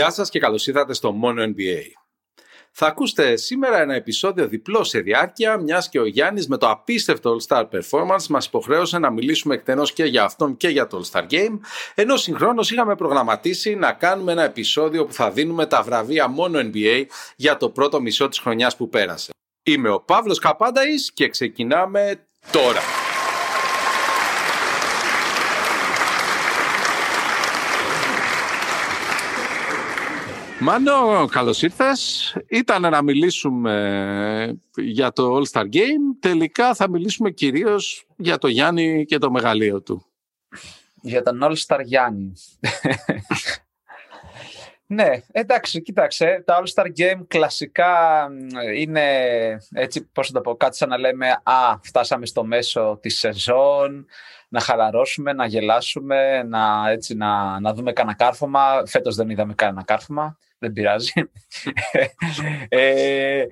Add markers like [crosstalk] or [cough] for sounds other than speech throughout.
Γεια σας και καλώς ήρθατε στο Μόνο NBA. Θα ακούσετε σήμερα ένα επεισόδιο διπλό σε διάρκεια, μιας και ο Γιάννης με το απίστευτο All-Star Performance μας υποχρέωσε να μιλήσουμε εκτενώς και για αυτόν και για το All-Star Game, ενώ συγχρόνως είχαμε προγραμματίσει να κάνουμε ένα επεισόδιο που θα δίνουμε τα βραβεία μόνο NBA για το πρώτο μισό της χρονιάς που πέρασε. Είμαι ο Παύλος Καπάνταης και ξεκινάμε τώρα. Μάνο, καλώς ήρθες. Ήταν να μιλήσουμε για το All-Star Game. Τελικά θα μιλήσουμε κυρίως για το Γιάννη και το μεγαλείο του. Για τον All-Star Γιάννη. Ναι, εντάξει, κοίταξε. Τα All-Star Game κλασικά είναι έτσι, πώς θα το πω, κάτι σαν να λέμε «Α, φτάσαμε στο μέσο της σεζόν, να χαλαρώσουμε, να γελάσουμε, να, έτσι, να, να δούμε κανένα κάρφωμα». Φέτος δεν είδαμε κανένα κάρφωμα δεν πειράζει. [laughs] ε,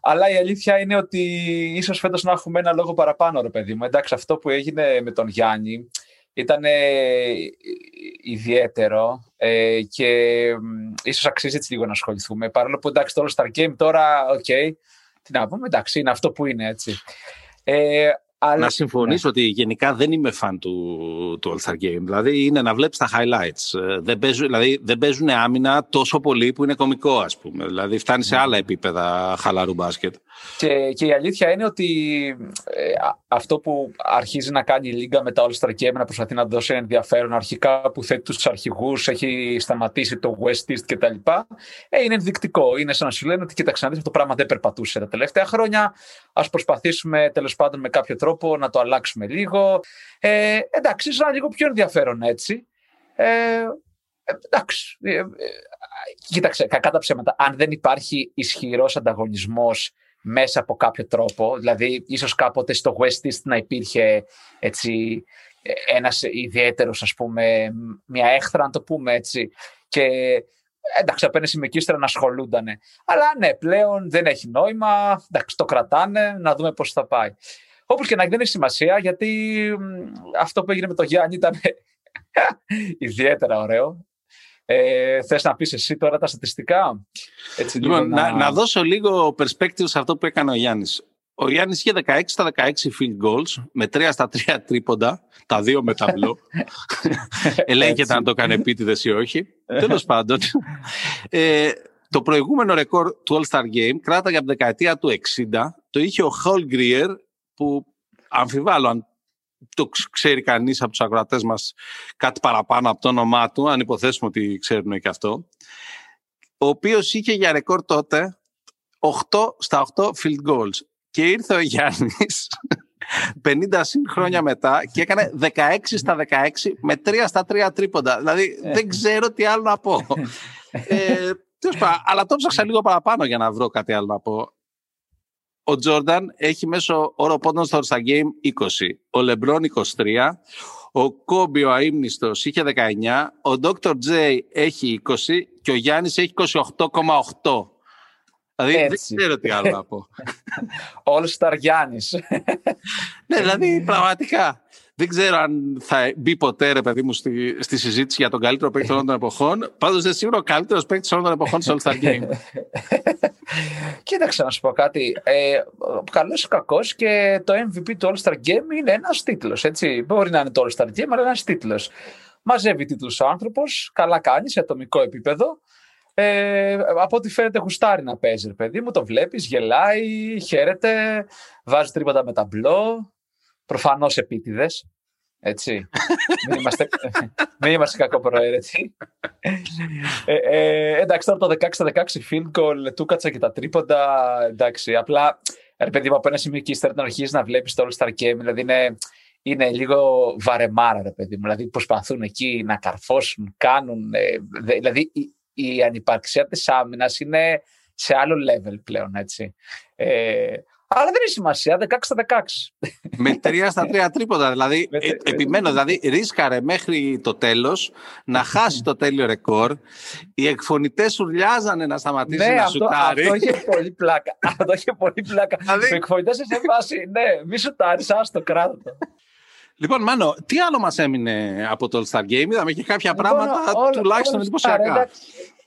αλλά η αλήθεια είναι ότι ίσως φέτος να έχουμε ένα λόγο παραπάνω, ρε παιδί μου. Εντάξει, αυτό που έγινε με τον Γιάννη ήταν ιδιαίτερο ε, και ίσως αξίζει έτσι λίγο να ασχοληθούμε. Παρόλο που εντάξει, το All Star Game τώρα, OK, okay, τι να πούμε, εντάξει, είναι αυτό που είναι έτσι. Ε, αλλά... Να συμφωνήσω ναι. ότι γενικά δεν είμαι φαν του, του All-Star Game. Δηλαδή είναι να βλέπεις τα highlights. Ε, δεν παίζουν, δηλαδή δεν παίζουν άμυνα τόσο πολύ που είναι κωμικό ας πούμε. Δηλαδή φτάνει σε ναι. άλλα επίπεδα χαλαρού μπάσκετ. Και, και η αλήθεια είναι ότι ε, αυτό που αρχίζει να κάνει η Λίγκα με τα All-Star Game να προσπαθεί να δώσει ενδιαφέρον αρχικά που θέτει τους αρχηγούς, έχει σταματήσει το West East κτλ. Ε, είναι ενδεικτικό. Είναι σαν να σου λένε ότι κοίταξε να δεις αυτό το πράγμα δεν περπατούσε τα τελευταία χρόνια. Ας προσπαθήσουμε τέλος πάντων με κάποιο τρόπο να το αλλάξουμε λίγο. Ε, εντάξει, ίσως λίγο πιο ενδιαφέρον έτσι. Ε, εντάξει, ε, ε, κοίταξε, κακά τα ψέματα. Αν δεν υπάρχει ισχυρός ανταγωνισμός μέσα από κάποιο τρόπο. Δηλαδή, ίσως κάποτε στο West East να υπήρχε έτσι, ένας ιδιαίτερος, ας πούμε, μια έχθρα, να το πούμε έτσι. Και εντάξει, απέναντι με κύστερα να ασχολούνταν. Αλλά ναι, πλέον δεν έχει νόημα. Εντάξει, το κρατάνε, να δούμε πώς θα πάει. Όπως και να δεν έχει σημασία, γιατί αυτό που έγινε με τον Γιάννη ήταν [laughs] ιδιαίτερα ωραίο. Ε, θες να πεις εσύ τώρα τα στατιστικά; Έτσι, λοιπόν, να... να... δώσω λίγο perspective σε αυτό που έκανε ο Γιάννης. Ο Γιάννης είχε 16 στα 16 field goals με 3 στα 3 τρίποντα, τα δύο με ταμπλό. [laughs] Ελέγχεται αν το έκανε επίτηδες ή όχι. Τέλος πάντων, ε, το προηγούμενο ρεκόρ του All-Star Game κράταγε από την δεκαετία του 60. Το είχε ο Χολ Γκρίερ, που αμφιβάλλω αν το ξέρει κανείς από τους ακροατές μας κάτι παραπάνω από το όνομά του, αν υποθέσουμε ότι ξέρουν και αυτό, ο οποίος είχε για ρεκόρ τότε 8 στα 8 field goals. Και ήρθε ο Γιάννης [laughs] 50 συν χρόνια μετά και έκανε 16 στα 16 με 3 στα 3 τρίποντα. Δηλαδή δεν ξέρω τι άλλο να πω. [laughs] ε, αλλά το ψάξα λίγο παραπάνω για να βρω κάτι άλλο να πω. Ο Τζόρνταν έχει μέσω όρο πόντων στο All Game 20. Ο Λεμπρόν 23. Ο Κόμπι ο αείμνηστος είχε 19. Ο Dr. J έχει 20 και ο Γιάννης έχει 28,8. Δηλαδή δεν ξέρω τι άλλο να πω. [laughs] All Star Γιάννης. ναι, δηλαδή πραγματικά. Δεν ξέρω αν θα μπει ποτέ, ρε παιδί μου, στη, στη συζήτηση για τον καλύτερο παίκτη όλων των εποχών. Πάντως δεν σίγουρο ο καλύτερος παίκτης όλων των εποχών στο All Star Game. [laughs] Κοίταξε να σου πω κάτι. Ε, Καλός ή κακός και το MVP του All Star Game είναι ένας τίτλος. Μπορεί να είναι το All Star Game, αλλά ένας τίτλος. Μαζεύει τίτλους ο άνθρωπος, καλά κάνει σε ατομικό επίπεδο. Ε, από ό,τι φαίνεται γουστάρει να παίζει, παιδί μου, το βλέπεις, γελάει, χαίρεται, βάζει τρίποτα με ταμπλό, Προφανώς επίτηδες. Έτσι. μην, είμαστε, μην είμαστε κακοπροαίρετοι. ε, ε, εντάξει, τώρα το 16 16 field goal του κάτσα και τα τρίποντα. Εντάξει, απλά ρε παιδί μου, από ένα σημείο και ύστερα να αρχίζεις να βλέπεις το All Star Game. Δηλαδή είναι, είναι λίγο βαρεμάρα, ρε παιδί μου. Δηλαδή προσπαθούν εκεί να καρφώσουν, κάνουν. Ε, δηλαδή η, η ανυπαρξία της άμυνας είναι σε άλλο level πλέον, έτσι. Ε, αλλά δεν έχει σημασία, 16 στα 16. Με 3 στα 3 τρίποτα. Δηλαδή, ε, επιμένω, δηλαδή, ρίσκαρε μέχρι το τέλος να χάσει το τέλειο ρεκόρ. Οι εκφωνητές ουρλιάζανε να σταματήσει ναι, να αυτό, σουτάρει. Αυτό είχε πολύ πλάκα. [laughs] αυτό είχε πολύ πλάκα. Δηλαδή... Οι εκφωνητές σε φάση, ναι, μη σουτάρεις, άστο κράτα το. Λοιπόν, Μάνο, τι άλλο μας έμεινε από το All-Star Game, είδαμε και κάποια λοιπόν, πράγματα all, τουλάχιστον εντυπωσιακά.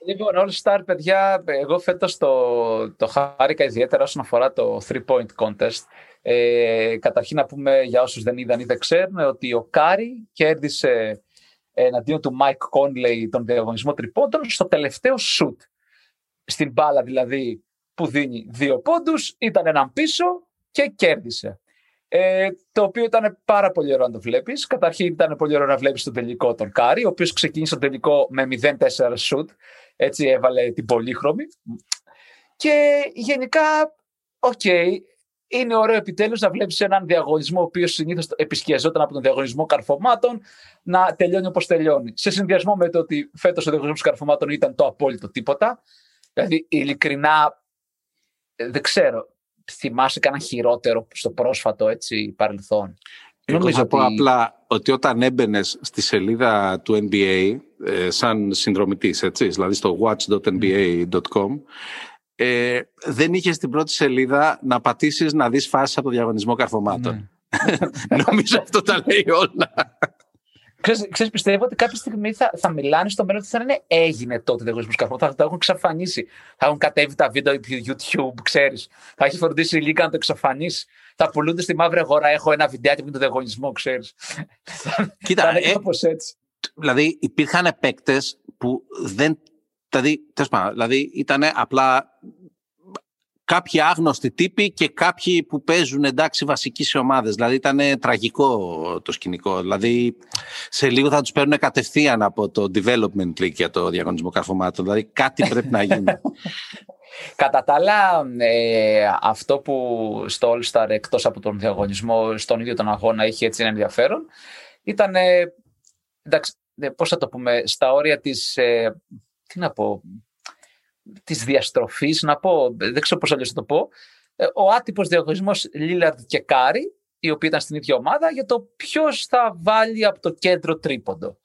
Λοιπόν, All Star, παιδιά, εγώ φέτος το, το χάρηκα ιδιαίτερα όσον αφορά το 3-point contest. Ε, καταρχήν να πούμε για όσους δεν είδαν ή δεν ξέρουν ότι ο Κάρι κέρδισε εναντίον του Mike Conley τον διαγωνισμό τριπόντων στο τελευταίο σουτ. Στην μπάλα δηλαδή που δίνει δύο πόντους, ήταν έναν πίσω και κέρδισε. Ε, το οποίο ήταν πάρα πολύ ωραίο να το βλέπεις. Καταρχήν ήταν πολύ ωραίο να βλέπεις τον τελικό τον Κάρι, ο οποίος ξεκίνησε τον τελικό με 0-4 σουτ. Έτσι έβαλε την πολύχρωμη. Και γενικά, οκ, είναι ωραίο επιτέλους να βλέπεις έναν διαγωνισμό ο οποίος συνήθως επισκιαζόταν από τον διαγωνισμό καρφωμάτων να τελειώνει όπως τελειώνει. Σε συνδυασμό με το ότι φέτος ο διαγωνισμός καρφωμάτων ήταν το απόλυτο τίποτα. Δηλαδή, ειλικρινά, δεν ξέρω, θυμάσαι κανένα χειρότερο στο πρόσφατο έτσι, παρελθόν; Εγώ Νομίζω θα πω απλά ότι όταν έμπαινες στη σελίδα του NBA ε, σαν συνδρομητής, έτσι, δηλαδή στο watch.nba.com ε, δεν είχες στην πρώτη σελίδα να πατήσεις να δεις φάσεις από το διαγωνισμό καρφωμάτων. Ναι. [laughs] Νομίζω αυτό τα λέει όλα. Ξέρεις, ξέρεις, πιστεύω ότι κάποια στιγμή θα, θα μιλάνε στο μέλλον ότι θα είναι έγινε τότε διαγωνισμός καρφωμάτων. Θα το έχουν εξαφανίσει. Θα έχουν κατέβει τα βίντεο YouTube, ξέρεις. Θα έχεις φροντίσει η Λίγκα να το εξαφανίσει. Θα πουλούνται στη μαύρη αγορά. Έχω ένα βιντεάκι με το διαγωνισμό, ξέρεις. Κοίτα, θα είναι ε, έτσι. Δηλαδή υπήρχαν παίκτε που δεν Δηλαδή, δηλαδή ήταν απλά κάποιοι άγνωστοι τύποι και κάποιοι που παίζουν εντάξει βασικοί σε ομάδες. Δηλαδή ήταν τραγικό το σκηνικό. Δηλαδή σε λίγο θα τους παίρνουν κατευθείαν από το development league για το διαγωνισμό καρφωμάτων. Δηλαδή κάτι πρέπει να γίνει. [laughs] Κατά τα άλλα, ε, αυτό που στο All Star εκτός από τον διαγωνισμό στον ίδιο τον αγώνα είχε έτσι ένα ενδιαφέρον ήταν, εντάξει, ε, πώς θα το πούμε, στα όρια της ε, τι να πω, της διαστροφής, να πω, δεν ξέρω πώς αλλιώς θα το πω, ε, ο άτυπος διαγωνισμός Λίλαρντ και Κάρι, οι οποίοι ήταν στην ίδια ομάδα, για το ποιος θα βάλει από το κέντρο τρίποντο.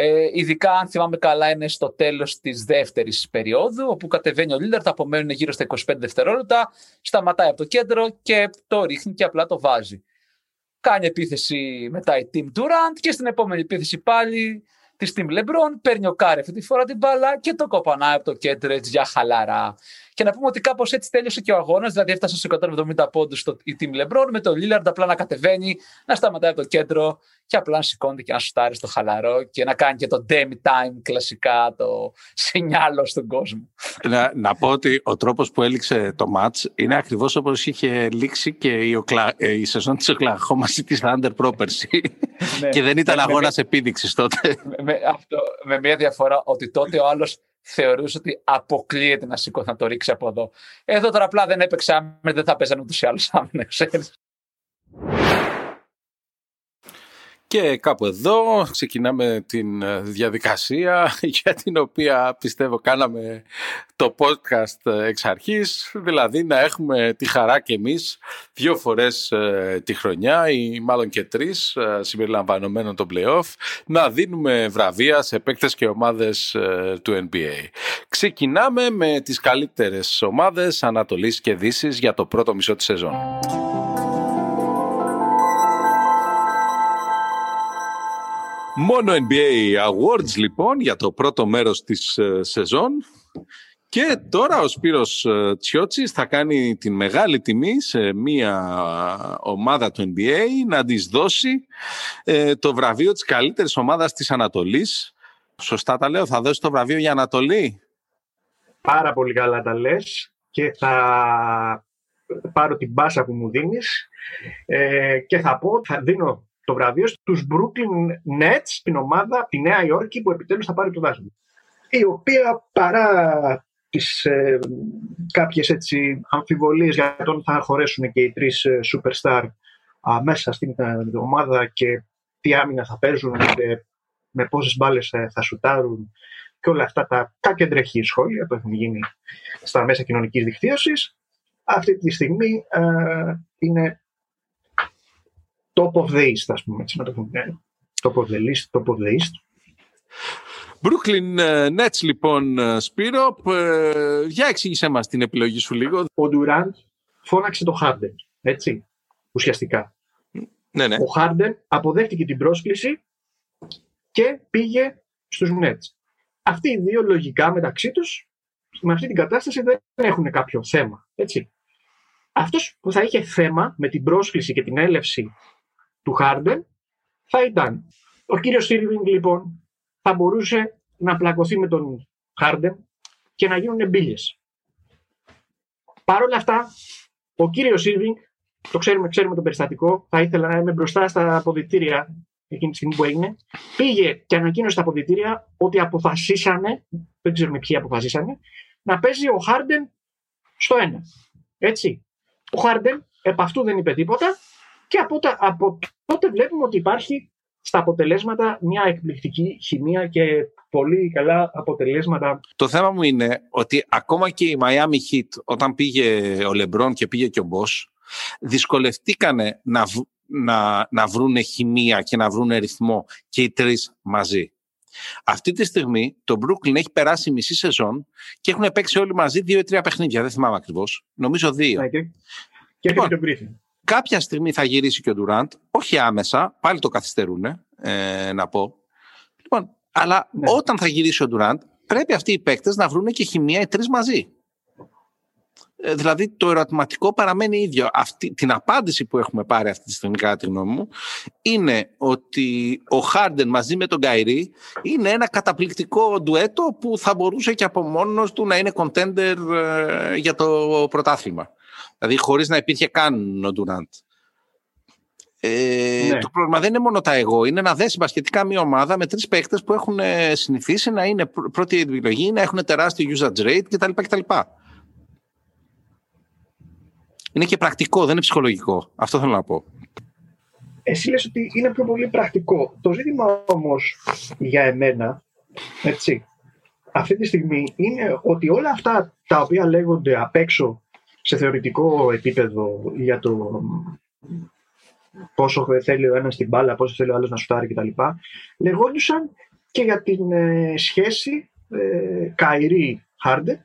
Ε, ειδικά, αν θυμάμαι καλά, είναι στο τέλος της δεύτερης περίοδου, όπου κατεβαίνει ο Λίλαρντ, απομένουν γύρω στα 25 δευτερόλεπτα, σταματάει από το κέντρο και το ρίχνει και απλά το βάζει. Κάνει επίθεση μετά η Team Durant και στην επόμενη επίθεση πάλι της Team LeBron, παίρνει ο Κάρι αυτή τη φορά την μπάλα και το κοπανάει από το κέντρο έτσι για χαλαρά. Και να πούμε ότι κάπως έτσι τέλειωσε και ο αγώνας, δηλαδή έφτασε στους 170 πόντους η Team LeBron με το Lillard απλά να κατεβαίνει, να σταματάει από το κέντρο και απλά να σηκώνεται και να σουτάρει στο χαλαρό και να κάνει και το Dame time κλασικά, το σινιάλο στον κόσμο. Να, να πω ότι ο τρόπος που έληξε το ματς είναι ακριβώς όπως είχε λήξει και η, Οκλα... Ε, η σεζόν της Οκλαχόμα City Thunder πρόπερση. Ναι. και δεν ήταν αγώνας επίδειξης τότε. Με, αυτό, με μια διαφορά ότι τότε ο άλλος θεωρούσε ότι αποκλείεται να σηκώθει να το ρίξει από εδώ. Εδώ τώρα απλά δεν έπαιξε άμυνα, δεν θα παίζανε ούτως ή άλλως άμυνα, Και κάπου εδώ ξεκινάμε την ε, διαδικασία [laughs] για την οποία πιστεύω κάναμε το podcast ε, εξ αρχής, δηλαδή να έχουμε τη χαρά και εμείς δύο φορές ε, τη χρονιά ή μάλλον και τρεις συμπεριλαμβανομένων των play-off να δίνουμε βραβεία σε παίκτες και ομάδες του NBA. Ξεκινάμε με τις καλύτερες ομάδες Ανατολής και Δύσης για το πρώτο μισό της σεζόν. Μόνο NBA Awards λοιπόν για το πρώτο μέρος της ε, σεζόν και τώρα ο Σπύρος ε, Τσιότσης θα κάνει την μεγάλη τιμή σε μια ομάδα του NBA να της δώσει ε, το βραβείο της καλύτερης ομάδας της Ανατολής. Σωστά τα λέω, θα δώσει το βραβείο για Ανατολή; Πάρα πολύ καλά τα λες και θα πάρω την μπάσα που μου δίνεις και θα πω, θα δίνω το βραβείο στους Brooklyn Nets, την ομάδα τη Νέα Υόρκη που επιτέλους θα πάρει το δάσμα. Η οποία παρά τις ε, κάποιες έτσι αμφιβολίες για τον θα χωρέσουν και οι τρεις ε, superstar α, μέσα στην ε, ομάδα και τι άμυνα θα παίζουν, με, με πόσες μπάλες θα, θα σουτάρουν και όλα αυτά τα κάποια τρεχή σχόλια που έχουν γίνει στα μέσα κοινωνικής δικτύωσης. Αυτή τη στιγμή ε, είναι top of the East, ας πούμε, έτσι να το πούμε. Top of the list, top of the East. Brooklyn ε, Nets, λοιπόν, ε, Σπύρο, ε, για εξήγησέ μας την επιλογή σου λίγο. Ο Durant φώναξε το Harden, έτσι, ουσιαστικά. Ναι, ναι. Ο Χάρντεν αποδέχτηκε την πρόσκληση και πήγε στους Nets. Αυτοί οι δύο λογικά μεταξύ τους με αυτή την κατάσταση δεν έχουν κάποιο θέμα. Έτσι. Αυτός που θα είχε θέμα με την πρόσκληση και την έλευση του Χάρντεν θα ήταν ο κύριος Σίρβινγκ λοιπόν θα μπορούσε να πλακωθεί με τον Χάρντεν και να γίνουν εμπίλες. Παρ' όλα αυτά, ο κύριος Σίρβινγκ, το ξέρουμε, ξέρουμε το περιστατικό, θα ήθελα να είμαι μπροστά στα αποδητήρια εκείνη τη στιγμή που έγινε, πήγε και ανακοίνωσε στα αποδητήρια ότι αποφασίσανε, δεν ξέρουμε ποιοι αποφασίσανε, να παίζει ο Χάρντεν στο ένα. Έτσι. Ο Χάρντεν επ' αυτού δεν είπε τίποτα και από, από τότε βλέπουμε ότι υπάρχει στα αποτελέσματα μια εκπληκτική χημεία και πολύ καλά αποτελέσματα. Το θέμα μου είναι ότι ακόμα και η Miami Heat όταν πήγε ο Λεμπρόν και πήγε και ο Μπός δυσκολευτήκανε να, να, να βρούνε χημεία και να βρούνε ρυθμό και οι τρεις μαζί. Αυτή τη στιγμή το Brooklyn έχει περάσει μισή σεζόν και έχουν παίξει όλοι μαζί δύο ή τρία παιχνίδια. Δεν θυμάμαι ακριβώς. Νομίζω δύο. Okay. Ναι, και λοιπόν, τον Griffin. Κάποια στιγμή θα γυρίσει και ο Durant, όχι άμεσα, πάλι το καθυστερούν, ε, να πω. Λοιπόν, αλλά ναι. όταν θα γυρίσει ο Durant, πρέπει αυτοί οι παίκτες να βρουν και χημεία οι τρεις μαζί. Ε, δηλαδή το ερωτηματικό παραμένει ίδιο. Αυτή, την απάντηση που έχουμε πάρει αυτή τη στιγμή κατά τη γνώμη μου είναι ότι ο Χάρντεν μαζί με τον Καϊρή είναι ένα καταπληκτικό ντουέτο που θα μπορούσε και από μόνος του να είναι contender ε, για το πρωτάθλημα. Δηλαδή χωρίς να υπήρχε καν ο Ντουράντ. Ε, ναι. Το πρόβλημα δεν είναι μόνο τα εγώ, είναι να δέσει μπασκετικά μια ομάδα με τρεις παίκτες που έχουν συνηθίσει να είναι πρώτη επιλογή, να έχουν τεράστιο usage rate κτλ. Είναι και πρακτικό, δεν είναι ψυχολογικό. Αυτό θέλω να πω. Εσύ λες ότι είναι πιο πολύ πρακτικό. Το ζήτημα όμως για εμένα, έτσι, αυτή τη στιγμή είναι ότι όλα αυτά τα οποία λέγονται απ' έξω σε θεωρητικό επίπεδο για το πόσο θέλει ο ένας την μπάλα, πόσο θέλει ο άλλος να σουτάρει κτλ. Λεγόντουσαν και για την ε, σχέση ε, Καϊρή Χάρντεν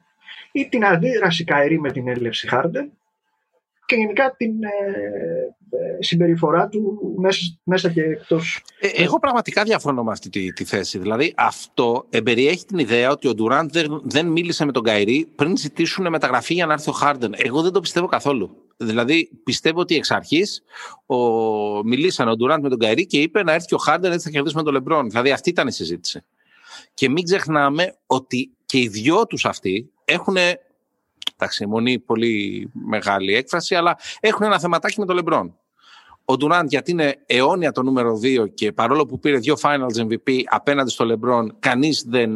ή την αντίδραση Καϊρή με την έλευση Χάρντεν και γενικά την ε, ε, συμπεριφορά του μέσα, μέσα και εκτός. Ε, εγώ πραγματικά διαφωνώ με αυτή τη, τη, θέση. Δηλαδή αυτό εμπεριέχει την ιδέα ότι ο Ντουράντ δεν, δεν μίλησε με τον Καϊρή πριν ζητήσουν μεταγραφή για να έρθει ο Χάρντεν. Εγώ δεν το πιστεύω καθόλου. Δηλαδή πιστεύω ότι εξ αρχής μιλήσαν ο Ντουράντ με τον Καϊρή και είπε να έρθει και ο Χάρντεν έτσι θα κερδίσουμε τον Λεμπρόν. Δηλαδή αυτή ήταν η συζήτηση. Και μην ξεχνάμε ότι και οι δυο τους αυτοί έχουν Εντάξει, εμμονή πολύ μεγάλη έκφραση, αλλά έχουν ένα θεματάκι με τον Λεμπρόν. Ο Ντουράντ, γιατί είναι αιώνια το νούμερο 2 και παρόλο που πήρε δύο finals MVP απέναντι στο Λεμπρόν, κανείς δεν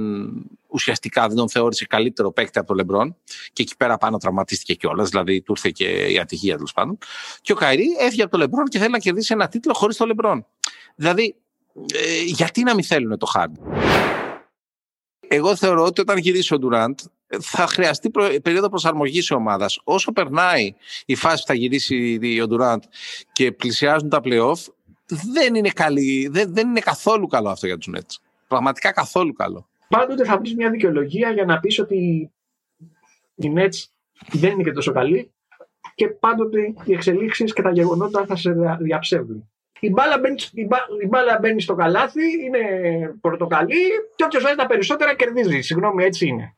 ουσιαστικά δεν τον θεώρησε καλύτερο παίκτη από τον Λεμπρόν. Και εκεί πέρα πάνω τραυματίστηκε κιόλας, δηλαδή του ήρθε και η ατυχία τέλος πάντων. Και ο Καϊρή έφυγε από τον Λεμπρόν και θέλει να κερδίσει ένα τίτλο χωρίς τον Λεμπρόν. Δηλαδή, ε, γιατί να μην θέλουν το Χάρντεν; Εγώ θεωρώ ότι όταν γυρίσει ο Ντουράντ θα χρειαστεί περίοδο προσαρμογής η ομάδα. Όσο περνάει η φάση που θα γυρίσει ο Ντουράντ και πλησιάζουν τα playoff, δεν είναι, καλή, δεν, δεν είναι καθόλου καλό αυτό για τους Nets. Πραγματικά καθόλου καλό. Πάντοτε θα βρει μια δικαιολογία για να πεις ότι οι Nets δεν είναι και τόσο καλοί και πάντοτε οι εξελίξεις και τα γεγονότα θα σε διαψεύδουν η μπάλα, μπαίνει, η, μπάλα μπαίνει στο καλάθι, είναι πορτοκαλί και όποιος βάζει τα περισσότερα κερδίζει. Συγγνώμη, έτσι είναι.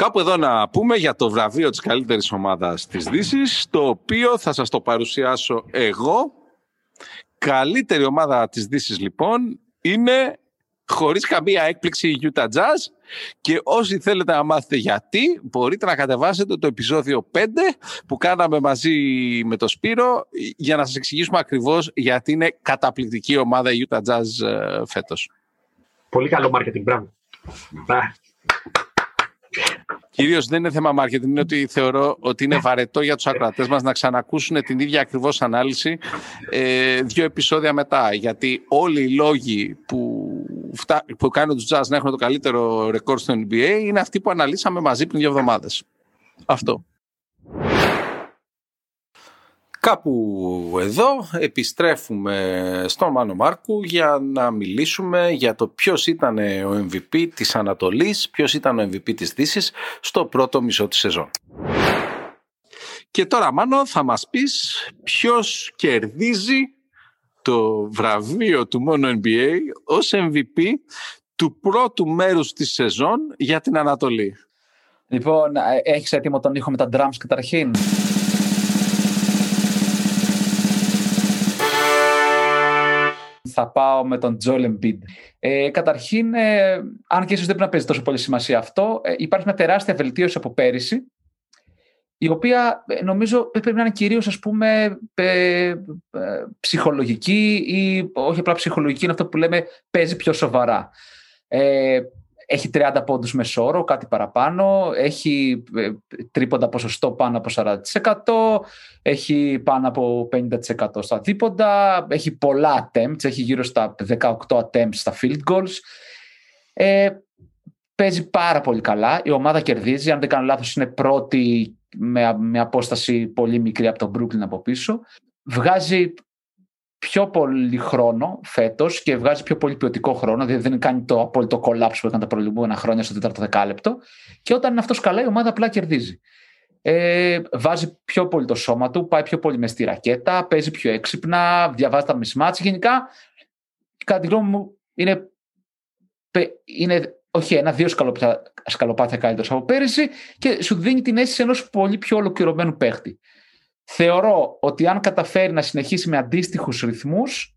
Κάπου εδώ να πούμε για το βραβείο της καλύτερης ομάδας της Δύσης, το οποίο θα σας το παρουσιάσω εγώ. Καλύτερη ομάδα της Δύσης λοιπόν είναι χωρίς καμία έκπληξη η Utah Jazz και όσοι θέλετε να μάθετε γιατί μπορείτε να κατεβάσετε το επεισόδιο 5 που κάναμε μαζί με το Σπύρο για να σας εξηγήσουμε ακριβώς γιατί είναι καταπληκτική ομάδα η Utah Jazz ε, φέτος. Πολύ καλό marketing, μπράβο. Κυρίως δεν είναι θέμα marketing, είναι ότι θεωρώ ότι είναι βαρετό για τους ακροατές μας να ξανακούσουν την ίδια ακριβώς ανάλυση ε, δύο επεισόδια μετά. Γιατί όλοι οι λόγοι που, φτά, που κάνουν τους Jazz να έχουν το καλύτερο ρεκόρ στο NBA είναι αυτοί που αναλύσαμε μαζί πριν δύο εβδομάδες. Αυτό. Κάπου εδώ επιστρέφουμε στον Μάνο Μάρκου για να μιλήσουμε για το ποιος ήταν ο MVP της Ανατολής, ποιος ήταν ο MVP της Δύσης στο πρώτο μισό της σεζόν. Και τώρα Μάνο θα μας πεις ποιος κερδίζει το βραβείο του μόνο NBA ως MVP του πρώτου μέρους της σεζόν για την Ανατολή. Λοιπόν, ε, έχεις έτοιμο τον ήχο με τα drums καταρχήν; Θα πάω με τον Τζόλ Embiid. Ε, καταρχήν, ε, αν και ίσως δεν πρέπει να παίζει τόσο πολύ σημασία αυτό, ε, υπάρχει μια τεράστια βελτίωση από πέρυσι, η οποία ε, νομίζω πρέπει να είναι κυρίως ας πούμε ψυχολογική ή όχι απλά ψυχολογική, είναι αυτό που λέμε παίζει πιο σοβαρά. Ε, έχει 30 πόντους μεσόρο, κάτι παραπάνω, έχει ε, τρίποντα ποσοστό πάνω από 40%, έχει πάνω από 50% στα δίποντα, έχει πολλά attempts, έχει γύρω στα 18 attempts στα field goals. Ε, παίζει πάρα πολύ καλά, η ομάδα κερδίζει, αν δεν κάνω λάθος είναι πρώτη με, με απόσταση πολύ μικρή από τον Brooklyn από πίσω. Βγάζει πιο πολύ χρόνο φέτος και βγάζει πιο πολύ ποιοτικό χρόνο, δηλαδή δεν κάνει το απόλυτο collapse που έκανε τα προηγούμενα χρόνια στο τέταρτο δεκάλεπτο. Και όταν είναι αυτός καλά, η ομάδα απλά κερδίζει. Ε, βάζει πιο πολύ το σώμα του, πάει πιο πολύ μες στη ρακέτα, παίζει πιο έξυπνα, διαβάζει τα μισμάτια. Γενικά, κατά τη γνώμη μου, είναι, είναι όχι ένα-δύο σκαλοπάθια καλύτερος από πέρυσι και σου δίνει την αίσθηση ενός πολύ πιο ολοκληρωμένου παίχτη. Θεωρώ ότι αν καταφέρει να συνεχίσει με αντίστοιχους ρυθμούς,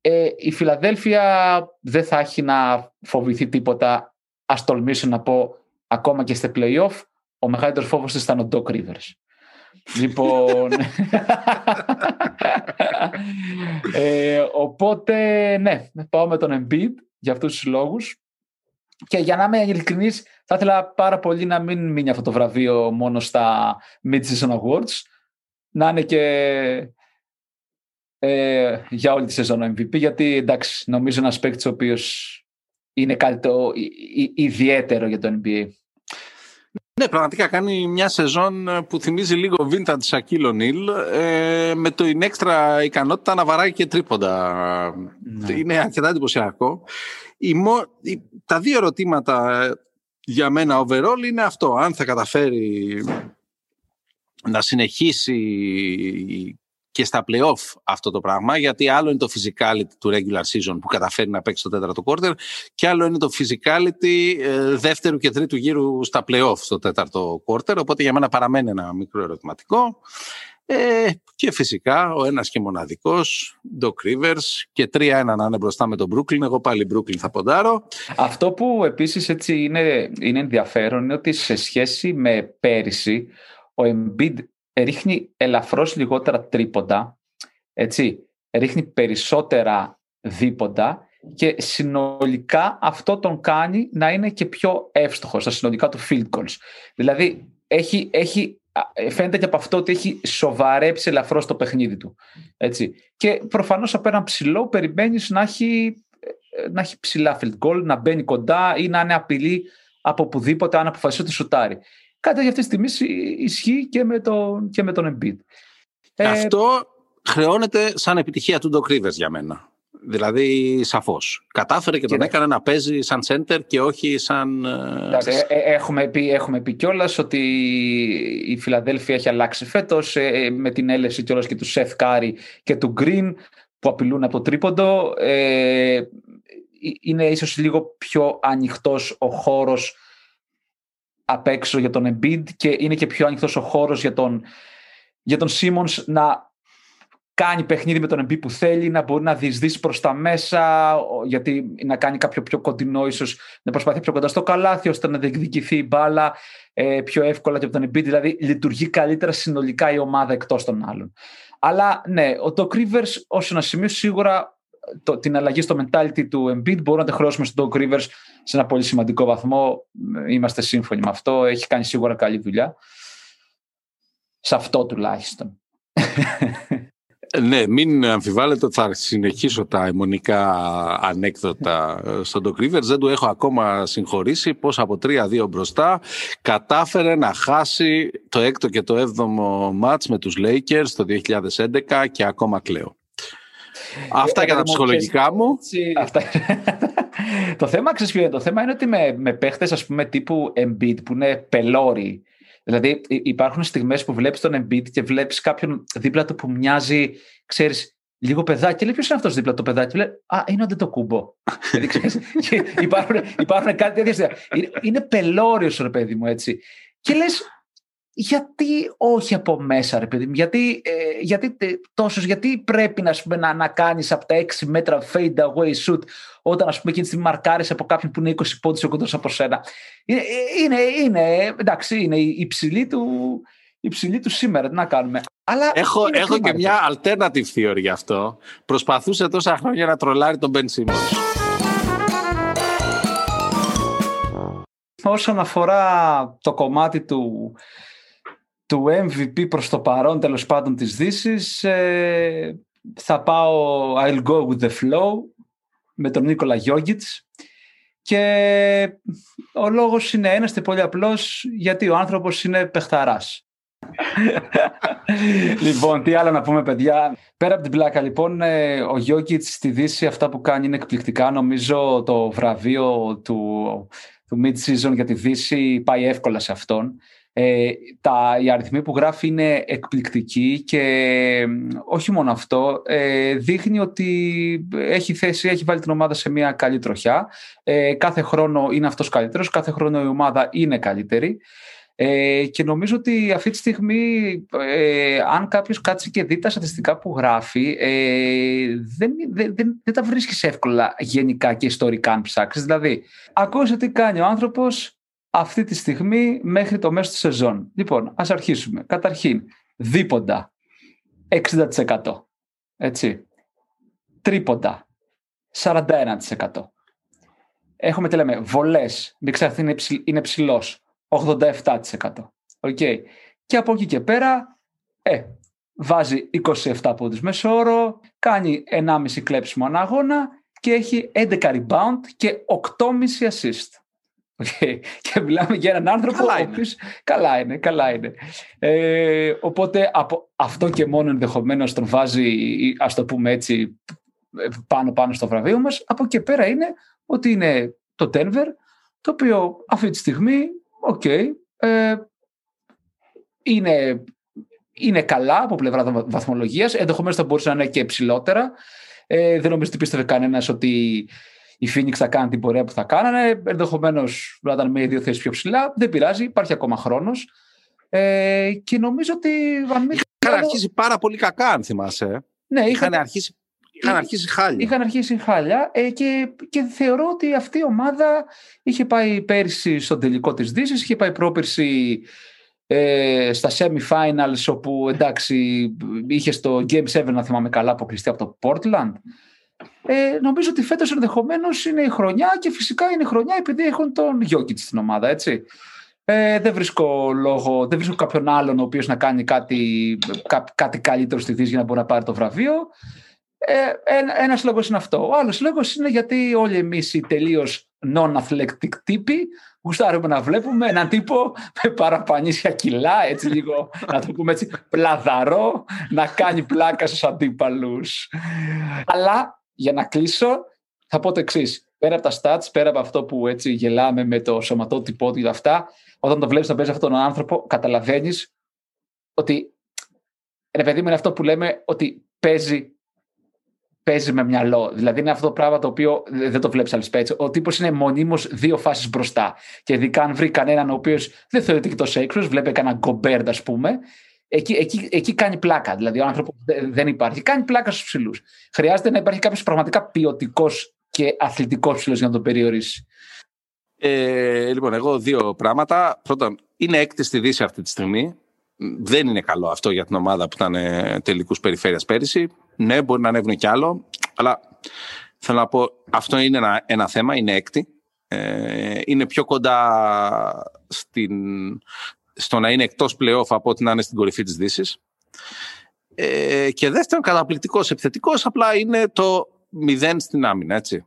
ε, η Φιλαδέλφια δεν θα έχει να φοβηθεί τίποτα. Ας τολμήσω να πω, ακόμα και στα play-off, ο μεγαλύτερος φόβος της ήταν ο Doc Rivers. λοιπόν, [laughs] ε, οπότε ναι, πάω με τον Embiid για αυτούς τους λόγους. Και για να είμαι ειλικρινής, θα ήθελα πάρα πολύ να μην μείνει αυτό το βραβείο μόνο στα Mid-Season Awards, να είναι και ε, για όλη τη σεζόν MVP, γιατί εντάξει, νομίζω ένας παίκτης ο οποίος είναι κάτι το ιδιαίτερο για το NBA. Ναι, πραγματικά κάνει μια σεζόν που θυμίζει λίγο vintage Σακίλ Νίλ ε, με το είναι έξτρα ικανότητα να βαράει και τρίποντα. Ναι. Είναι αρκετά εντυπωσιακό. Η, τα δύο ερωτήματα για μένα overall είναι αυτό. Αν θα καταφέρει να συνεχίσει και στα play-off αυτό το πράγμα, γιατί άλλο είναι το physicality του regular season που καταφέρει να παίξει το τέταρτο quarter και άλλο είναι το physicality ε, δεύτερου και τρίτου γύρου στα play-off στο τέταρτο quarter, οπότε για μένα παραμένει ένα μικρό ερωτηματικό. Ε, και φυσικά ο ένας και μοναδικός, Doc Rivers και 3-1 να είναι μπροστά με τον Brooklyn. Εγώ πάλι Brooklyn θα ποντάρω. Αυτό που επίσης έτσι είναι, είναι ενδιαφέρον είναι ότι σε σχέση με πέρυσι ο Embiid ρίχνει ελαφρώς λιγότερα τρίποντα, έτσι, ρίχνει περισσότερα δίποντα και συνολικά αυτό τον κάνει να είναι και πιο εύστοχος στα συνολικά του field goals. Δηλαδή έχει, έχει, φαίνεται και από αυτό ότι έχει σοβαρέψει ελαφρώς το παιχνίδι του. Έτσι. Και προφανώς από ένα ψηλό περιμένεις να έχει, να έχει ψηλά field goal, να μπαίνει κοντά ή να είναι απειλή από οπουδήποτε αν αποφασίσει ότι σουτάρει. Κάτι για αυτή τη στιγμή ισχύει και με τον, και με τον Embiid. Ε, Αυτό χρεώνεται σαν επιτυχία του Doc Rivers για μένα. Δηλαδή, σαφώ. Κατάφερε και, τον έκανε να παίζει σαν center και όχι σαν. Ε, ε, έχουμε πει, έχουμε πει κιόλα ότι η Φιλαδέλφια έχει αλλάξει φέτο με την έλευση κιόλα και του Seth Curry και του Green που απειλούν από το τρίποντο. είναι ίσως λίγο πιο ανοιχτός ο χώρος απ' έξω για τον Embiid και είναι και πιο ανοιχτός ο χώρος για τον, για τον Simmons να κάνει παιχνίδι με τον Embiid που θέλει, να μπορεί να διεισδύσει προς τα μέσα, γιατί να κάνει κάποιο πιο κοντινό, ίσως να προσπαθεί πιο κοντά στο καλάθι, ώστε να διεκδικηθεί η μπάλα ε, πιο εύκολα και από τον Embiid. Δηλαδή, λειτουργεί καλύτερα συνολικά η ομάδα εκτός των άλλων. Αλλά ναι, ο Doc Rivers ω ένα σημείο σίγουρα το, την αλλαγή στο mentality του Embiid μπορούμε να τα χρεώσουμε στον Doc Rivers σε ένα πολύ σημαντικό βαθμό. Είμαστε σύμφωνοι με αυτό. Έχει κάνει σίγουρα καλή δουλειά. Σε αυτό τουλάχιστον. [laughs] Ναι, μην αμφιβάλλετε ότι θα συνεχίσω τα αιμονικά ανέκδοτα στον Doc Rivers. Δεν του έχω ακόμα συγχωρήσει πως από 3-2 μπροστά κατάφερε να χάσει το έκτο και το έβδομο μάτς με τους Lakers το 2011 και ακόμα κλαίω. Αυτά για τα ψυχολογικά μου. Αυτά. [laughs] το θέμα, ξέρεις το θέμα είναι ότι με, με παίχτες ας πούμε τύπου Embiid που είναι πελώροι Δηλαδή υπάρχουν στιγμές που βλέπεις τον Embiid και βλέπεις κάποιον δίπλα του που μοιάζει, ξέρεις, λίγο παιδάκι. Λέει ποιος είναι αυτός δίπλα το παιδάκι; Λέει Α, είναι ο κούμπο. υπάρχουν, υπάρχουν κάτι τέτοια. Είναι, είναι πελώριος ρε παιδί μου έτσι. Και λες, γιατί όχι από μέσα, ρε παιδί μου, γιατί, ε, γιατί τόσος, γιατί πρέπει να, πούμε, να, να κάνεις από τα 6 μέτρα fade away shoot όταν ας πούμε εκείνη τη στιγμή μαρκάρεις από κάποιον που είναι 20 πόντους ο κοντός από σένα; Είναι, είναι, είναι, εντάξει, είναι η ψηλή του, η ψηλή του σήμερα, τι να κάνουμε; Αλλά έχω έχω και μια alternative theory γι' αυτό. Προσπαθούσε τόσα χρόνια να τρολάρει τον Ben Simmons. Όσον αφορά το κομμάτι του του MVP προς το παρόν τέλος πάντων της δύσης. Ε, θα πάω I'll go with the flow με τον Νίκολα Γιώργιτς και ο λόγος είναι ένας και πολύ απλός γιατί ο άνθρωπος είναι παιχταράς. [laughs] λοιπόν, τι άλλο να πούμε παιδιά. Πέρα από την πλάκα λοιπόν, ε, ο Γιώργιτς στη Δύση αυτά που κάνει είναι εκπληκτικά. Νομίζω το βραβείο του, του mid-season για τη Δύση πάει εύκολα σε αυτόν. Ε, τα, οι αριθμοί που γράφει είναι εκπληκτικοί και όχι μόνο αυτό, ε, δείχνει ότι έχει θέση, έχει βάλει την ομάδα σε μια καλή τροχιά. Ε, κάθε χρόνο είναι αυτός καλύτερος, κάθε χρόνο η ομάδα είναι καλύτερη. Ε, και νομίζω ότι αυτή τη στιγμή, ε, αν κάποιος κάτσει και δει τα στατιστικά που γράφει, ε, δεν, δεν, δεν, δεν τα βρίσκεις εύκολα γενικά και ιστορικά αν ψάξεις. Δηλαδή, ακούσε τι κάνει ο άνθρωπος, αυτή τη στιγμή μέχρι το μέσο της σεζόν. Λοιπόν, ας αρχίσουμε. Καταρχήν, δίποντα 60%. Έτσι. Τρίποντα 41%. Έχουμε τι λέμε, βολές, μην ξέρετε είναι, είναι ψηλός, 87%. Okay. Και από εκεί και πέρα, ε, βάζει 27 πόντους μέσω όρο, κάνει 1,5 κλέψιμο αναγώνα και έχει 11 ριμπάουντ και 8,5 ασίστ. Okay. [laughs] Και μιλάμε για έναν άνθρωπο καλά είναι. ο οποίος... καλά είναι, καλά είναι. Ε, οπότε από αυτό και μόνο ενδεχομένως τον βάζει, ας το πούμε έτσι, πάνω πάνω στο βραβείο μας. Από εκεί πέρα είναι ότι είναι το Denver, το οποίο αυτή τη στιγμή, OK, okay, ε, είναι, είναι καλά από πλευρά βαθμολογίας, ενδεχομένως θα μπορούσε να είναι και ψηλότερα. Ε, δεν νομίζω ότι πίστευε κανένας ότι η Phoenix θα κάνει την πορεία που θα κάνανε. Ενδεχομένως να ήταν με δύο θέσεις πιο ψηλά. Δεν πειράζει, υπάρχει ακόμα χρόνος. Ε, και νομίζω ότι. Είχαν αρχίσει πάρα πολύ κακά, αν θυμάσαι. Ναι, είχαν, είχαν αρχίσει Είχαν αρχίσει χάλια. Είχαν αρχίσει χάλια ε, και, και θεωρώ ότι αυτή η ομάδα είχε πάει πέρσι στον τελικό της Δύσης, είχε πάει πρόπερσι ε, στα semi-finals όπου εντάξει είχε στο Game 7 να θυμάμαι καλά αποκλειστεί από το Portland ε, νομίζω ότι φέτος ενδεχομένως είναι η χρονιά και φυσικά είναι η χρονιά επειδή έχουν τον Γιώκητ στην ομάδα, έτσι. Ε, δεν βρίσκω λόγο, δεν βρίσκω κάποιον άλλον ο οποίος να κάνει κάτι, κά, κάτι καλύτερο στη Δύση για να μπορεί να πάρει το βραβείο. Ε, ένα, ένας λόγος είναι αυτό. Ο άλλος λόγος είναι γιατί όλοι εμείς οι τελείως non-athletic τύποι γουστάρουμε να βλέπουμε έναν τύπο με παραπανίσια κιλά, έτσι λίγο, [laughs] να το πούμε έτσι, πλαδαρό, να κάνει πλάκα στους αντίπαλους. Αλλά για να κλείσω, θα πω το εξής. Πέρα από τα stats, πέρα από αυτό που έτσι γελάμε με το σωματότυπό του και αυτά, όταν το βλέπεις να παίζει αυτόν τον άνθρωπο, καταλαβαίνεις ότι ρε παιδί μου είναι αυτό που λέμε ότι παίζει, παίζει με μυαλό. Δηλαδή είναι αυτό το πράγμα το οποίο δεν το βλέπεις άλλο έτσι. Ο τύπος είναι μονίμως δύο φάσεις μπροστά. Και ειδικά αν βρει κανέναν ο οποίος δεν θεωρείται εκτό έξω, βλέπει κανένα γκομπέρντ, ας πούμε, εκεί, εκεί, εκεί κάνει πλάκα. Δηλαδή ο άνθρωπος δεν υπάρχει. Κάνει πλάκα στους ψηλούς. Χρειάζεται να υπάρχει κάποιος πραγματικά ποιοτικός και αθλητικός ψηλός για να τον περιορίσει. Ε, λοιπόν, εγώ δύο πράγματα. Πρώτον, είναι έκτη στη Δύση αυτή τη στιγμή. Δεν είναι καλό αυτό για την ομάδα που ήταν ε, τελικούς περιφέρειας πέρυσι. Ναι, μπορεί να ανέβουν κι άλλο. Αλλά θέλω να πω, αυτό είναι ένα, ένα θέμα, είναι έκτη. Ε, είναι πιο κοντά στην, στο να είναι εκτός playoff από ότι να είναι στην κορυφή της Δύσης. Ε, και δεύτερον, καταπληκτικός επιθετικός, απλά είναι το μηδέν στην άμυνα, έτσι.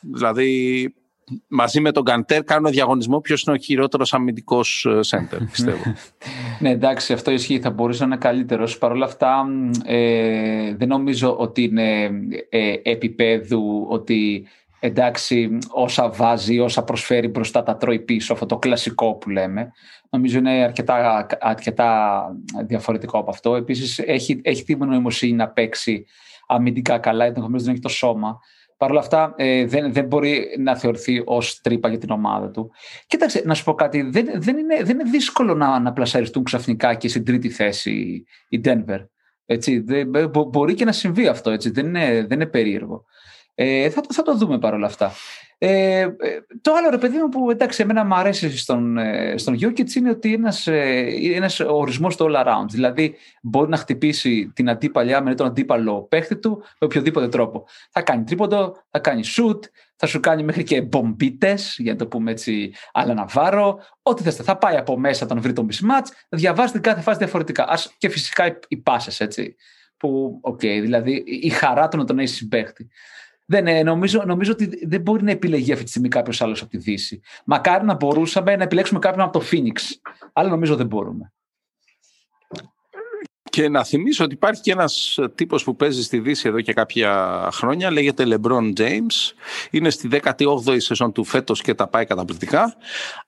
Δηλαδή, μαζί με τον Καντέρ κάνουν διαγωνισμό ποιος είναι ο χειρότερος αμυντικός σέντερ, [laughs] πιστεύω. ναι, εντάξει, αυτό ισχύει. Θα μπορούσε να είναι καλύτερος. Παρ' όλα αυτά, ε, δεν νομίζω ότι είναι ε, επίπεδου ότι εντάξει, όσα βάζει, όσα προσφέρει μπροστά τα τρώει πίσω, αυτό το κλασικό που λέμε. Νομίζω είναι αρκετά, αρκετά διαφορετικό από αυτό. Επίσης, έχει, έχει τη νοημοσύνη να παίξει αμυντικά καλά, ενδεχομένως δεν έχει το σώμα. Παρ' όλα αυτά ε, δεν, δεν μπορεί να θεωρηθεί ως τρύπα για την ομάδα του. Κοίταξε, να σου πω κάτι. Δεν, δεν, είναι, δεν είναι δύσκολο να, να πλασαριστούν ξαφνικά και στην τρίτη θέση οι Denver. Έτσι, δεν, μπορεί και να συμβεί αυτό. Έτσι, δεν, είναι, δεν είναι περίεργο. Ε, θα, θα το δούμε παρόλα αυτά. Ε, ε, το άλλο ρε παιδί μου που εντάξει εμένα μου αρέσει στον, ε, στον Jokic είναι ότι είναι ένας, ε, ένας ορισμός του all around. Δηλαδή μπορεί να χτυπήσει την αντίπαλιά με τον αντίπαλο παίχτη του με οποιοδήποτε τρόπο. Θα κάνει τρίποντο, θα κάνει shoot, θα σου κάνει μέχρι και μπομπίτες, για να το πούμε έτσι, άλλα να βάρω. Ό,τι θες, θα πάει από μέσα, τον βρει το mismatch, θα διαβάζει την κάθε φάση διαφορετικά. Ας, και φυσικά οι πάσες, έτσι. Που, OK, okay, δηλαδή η χαρά του να τον έχει συμπαίχτη. Δεν, ε, νομίζω, νομίζω ότι δεν μπορεί να επιλεγεί αυτή τη στιγμή κάποιος άλλος από τη Δύση. Μακάρι να μπορούσαμε να επιλέξουμε κάποιον από το Phoenix. Αλλά νομίζω δεν μπορούμε. Και να θυμίσω ότι υπάρχει και ένας τύπος που παίζει στη Δύση εδώ και κάποια χρόνια, λέγεται LeBron James. Είναι στη 18η σεζόν του φέτος και τα πάει καταπληκτικά.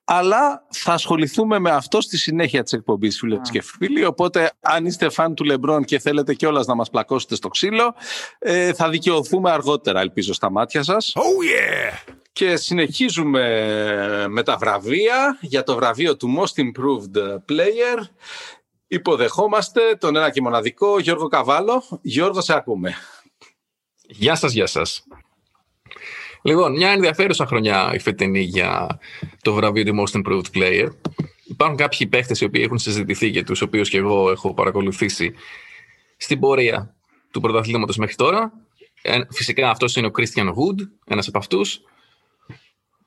Αλλά θα ασχοληθούμε με αυτό στη συνέχεια της εκπομπής, φίλες και φίλοι. Οπότε, αν είστε φαν του LeBron και θέλετε κιόλας να μας πλακώσετε στο ξύλο, ε, θα δικαιωθούμε αργότερα, ελπίζω, στα μάτια σας. Oh yeah! Και συνεχίζουμε με τα βραβεία για το βραβείο του Most Improved Player υποδεχόμαστε τον ένα και μοναδικό Γιώργο Καβάλο. Γιώργο, σε ακούμε. Γεια σας, γεια σας. Λοιπόν, μια ενδιαφέρουσα χρονιά η φετινή για το βραβείο του Most Improved Player. Υπάρχουν κάποιοι παίχτες οι οποίοι έχουν συζητηθεί και τους οποίους και εγώ έχω παρακολουθήσει στην πορεία του πρωταθλήματος μέχρι τώρα. Ε, φυσικά αυτός είναι ο Christian Wood, ένας από αυτούς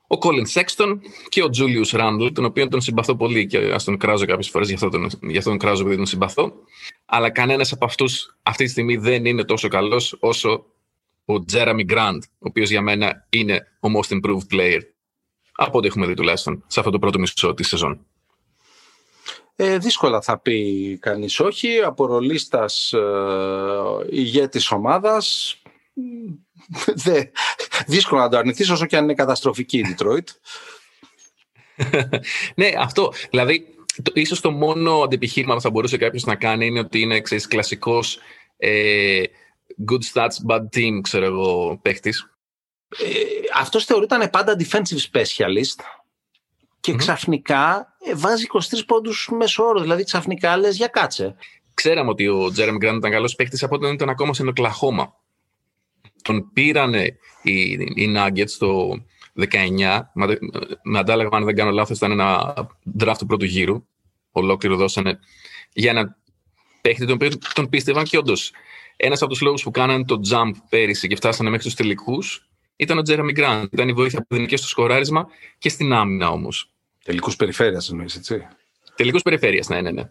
ο Colin Sexton και ο Julius Randle, τον οποίο τον συμπαθώ πολύ και ας τον κράζω κάποιες φορές, γι' αυτό τον, γι αυτό τον κράζω επειδή τον συμπαθώ. Αλλά κανένας από αυτούς αυτή τη στιγμή δεν είναι τόσο καλός όσο ο Jeremy Grant, ο οποίος για μένα είναι ο most improved player. Από ό,τι έχουμε δει τουλάχιστον σε αυτό το πρώτο μισό της σεζόν. Ε, δύσκολα θα πει κανείς όχι. Από ρολίστας ε, ηγέτης ομάδας Δε, δύσκολο να το αρνηθείς όσο και αν είναι καταστροφική η Detroit. [laughs] ναι, αυτό. Δηλαδή, το, ίσως το μόνο αντιπιχείρημα που θα μπορούσε κάποιος να κάνει είναι ότι είναι ξέρεις, κλασικός ε, good stats, bad team, ξέρω εγώ, παίχτης. Ε, αυτός θεωρείται πάντα defensive specialist και ξαφνικά ε, βάζει 23 πόντους μέσω όρος, δηλαδή ξαφνικά λες για κάτσε. Ξέραμε ότι ο Jeremy Grant ήταν καλός παίχτης από όταν ήταν ακόμα στην Οκλαχώμα τον πήρανε οι, οι Nuggets το 19, με αντάλλαγμα αν δεν κάνω λάθος ήταν ένα draft του πρώτου γύρου, ολόκληρο δώσανε για ένα παίχτη τον οποίο τον πίστευαν και όντως. ένας από τους λόγους που κάνανε το jump πέρυσι και φτάσανε μέχρι τους τελικούς ήταν ο Jeremy Grant. Ήταν η βοήθεια που δίνει και στο σκοράρισμα και στην άμυνα όμως. Τελικούς περιφέρειας εννοείς, έτσι; Τελικούς περιφέρειας, ναι, ναι, ναι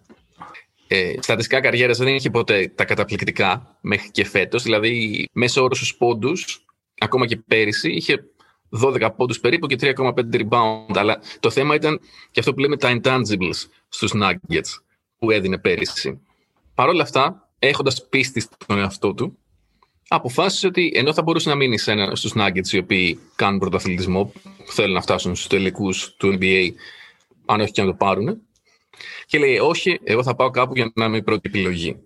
ε, στατιστικά καριέρας δεν είχε ποτέ τα καταπληκτικά μέχρι και φέτος. Δηλαδή, μέσω όρος στους πόντους, ακόμα και πέρυσι, είχε 12 πόντους περίπου και 3,5 rebound. Αλλά το θέμα ήταν και αυτό που λέμε τα intangibles στους Nuggets που έδινε πέρυσι. Παρ' όλα αυτά, έχοντας πίστη στον εαυτό του, αποφάσισε ότι ενώ θα μπορούσε να μείνει στους Nuggets οι οποίοι κάνουν πρωταθλητισμό, θέλουν να φτάσουν στους τελικούς του NBA, αν όχι και να το πάρουν, και λέει, Όχι, εγώ θα πάω κάπου για να είμαι η πρώτη επιλογή.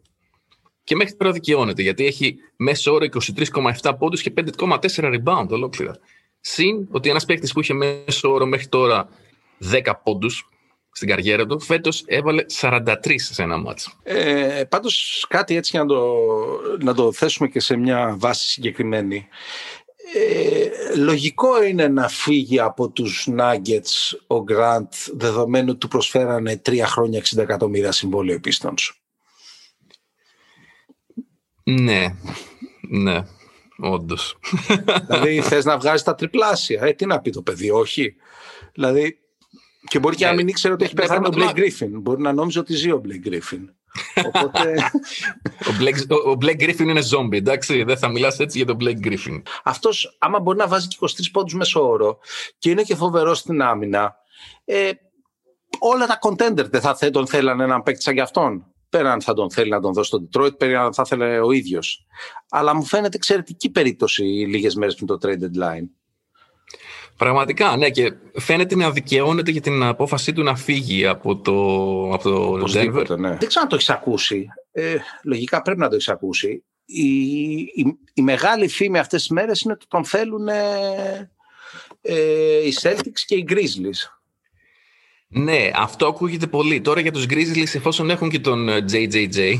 Και μέχρι τώρα δικαιώνεται, γιατί έχει μέσο όρο 23,7 πόντους και 5,4 rebound ολόκληρα. Συν ότι ένας παίκτης που είχε μέσο όρο μέχρι τώρα 10 πόντους στην καριέρα του, φέτος έβαλε 43 σε ένα μάτσο. Ε, Πάντως κάτι έτσι για να το, να το θέσουμε και σε μια βάση συγκεκριμένη. Ε, λογικό είναι να φύγει από τους Nuggets ο Grant δεδομένου του προσφέρανε τρία χρόνια 60 εκατομμύρια συμβόλαιο οι Pistons. Ναι, ναι, όντως. Δηλαδή θες να βγάζεις τα τριπλάσια, ε, τι να πει το παιδί, όχι. Δηλαδή, και μπορεί και να μην ήξερε ότι έχει πεθάνει ο Blake Griffin. Μπορεί να νόμιζε ότι ζει ο Blake Griffin. Οπότε... ο, Black, ο, Black Griffin είναι zombie, εντάξει. Δεν θα μιλάς έτσι για τον Black Griffin. Αυτός, άμα μπορεί να βάζει και 23 πόντους μέσω όρο και είναι και φοβερός στην άμυνα, ε, όλα τα contender δεν θα τον θέλανε να παίξει σαν κι αυτόν. Πέραν θα τον θέλει να τον δώσει στον Detroit, πέραν θα θέλει ο ίδιος. Αλλά μου φαίνεται εξαιρετική περίπτωση λίγες μέρες πριν το trade deadline. Πραγματικά, ναι, και φαίνεται να δικαιώνεται για την απόφασή του να φύγει από το, από το Denver. Ναι. Δεν ξέρω αν το έχεις ακούσει. Ε, λογικά πρέπει να το έχεις ακούσει. Η, η, η, μεγάλη φήμη αυτές τις μέρες είναι ότι τον θέλουν ε, ε, οι Celtics και οι Grizzlies. Ναι, αυτό ακούγεται πολύ. Τώρα για τους Grizzlies, εφόσον έχουν και τον JJJ, ε,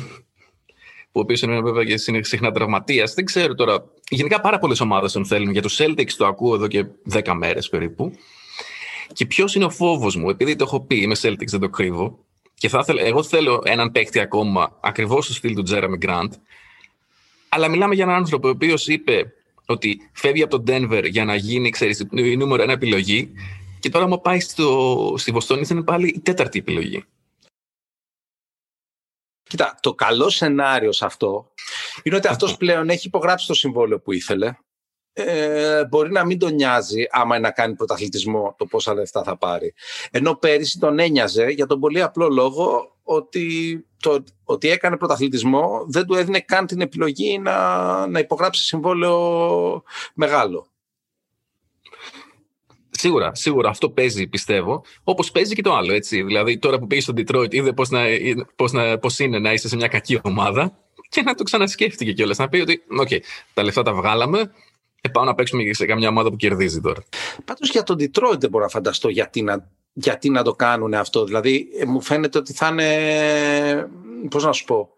που ο οποίος είναι βέβαια και συχνά τραυματίας. Δεν ξέρω τώρα. Γενικά πάρα πολλές ομάδες τον θέλουν. Για τους Celtics το ακούω εδώ και 10 μέρες περίπου. Και ποιος είναι ο φόβος μου, επειδή το έχω πει, είμαι Celtics, δεν το κρύβω. Και θα ήθελα, εγώ θέλω έναν παίκτη ακόμα ακριβώς στο στυλ του Jeremy Grant. Αλλά μιλάμε για έναν άνθρωπο ο οποίος είπε ότι φεύγει από τον Denver για να γίνει ξέρεις, η νούμερο ένα επιλογή. Και τώρα, μου πάει στο, στη Βοστόνη, θα είναι πάλι η τέταρτη επιλογή. Κοίτα, το καλό σενάριο σε αυτό είναι ότι αυτός πλέον έχει υπογράψει το συμβόλαιο που ήθελε. Ε, μπορεί να μην τον νοιάζει άμα είναι να κάνει πρωταθλητισμό το πόσα λεφτά θα πάρει. Ενώ πέρυσι τον ένοιαζε για τον πολύ απλό λόγο ότι, το, ότι έκανε πρωταθλητισμό δεν του έδινε καν την επιλογή να, να υπογράψει συμβόλαιο μεγάλο. Σίγουρα, σίγουρα αυτό παίζει, πιστεύω. Όπως παίζει και το άλλο. Έτσι. Δηλαδή, τώρα που πήγες στο Detroit, είδε πώς πώς πώς είναι να είσαι σε μια κακή ομάδα και να το ξανασκέφτηκε κιόλας. Να πει ότι, OK, τα λεφτά τα βγάλαμε. Ε, πάω να παίξουμε σε καμιά ομάδα που κερδίζει τώρα. Πάντως για τον Detroit δεν μπορώ να φανταστώ γιατί να, γιατί να το κάνουν αυτό. Δηλαδή, ε, μου φαίνεται ότι θα είναι. Πώς να σου πω.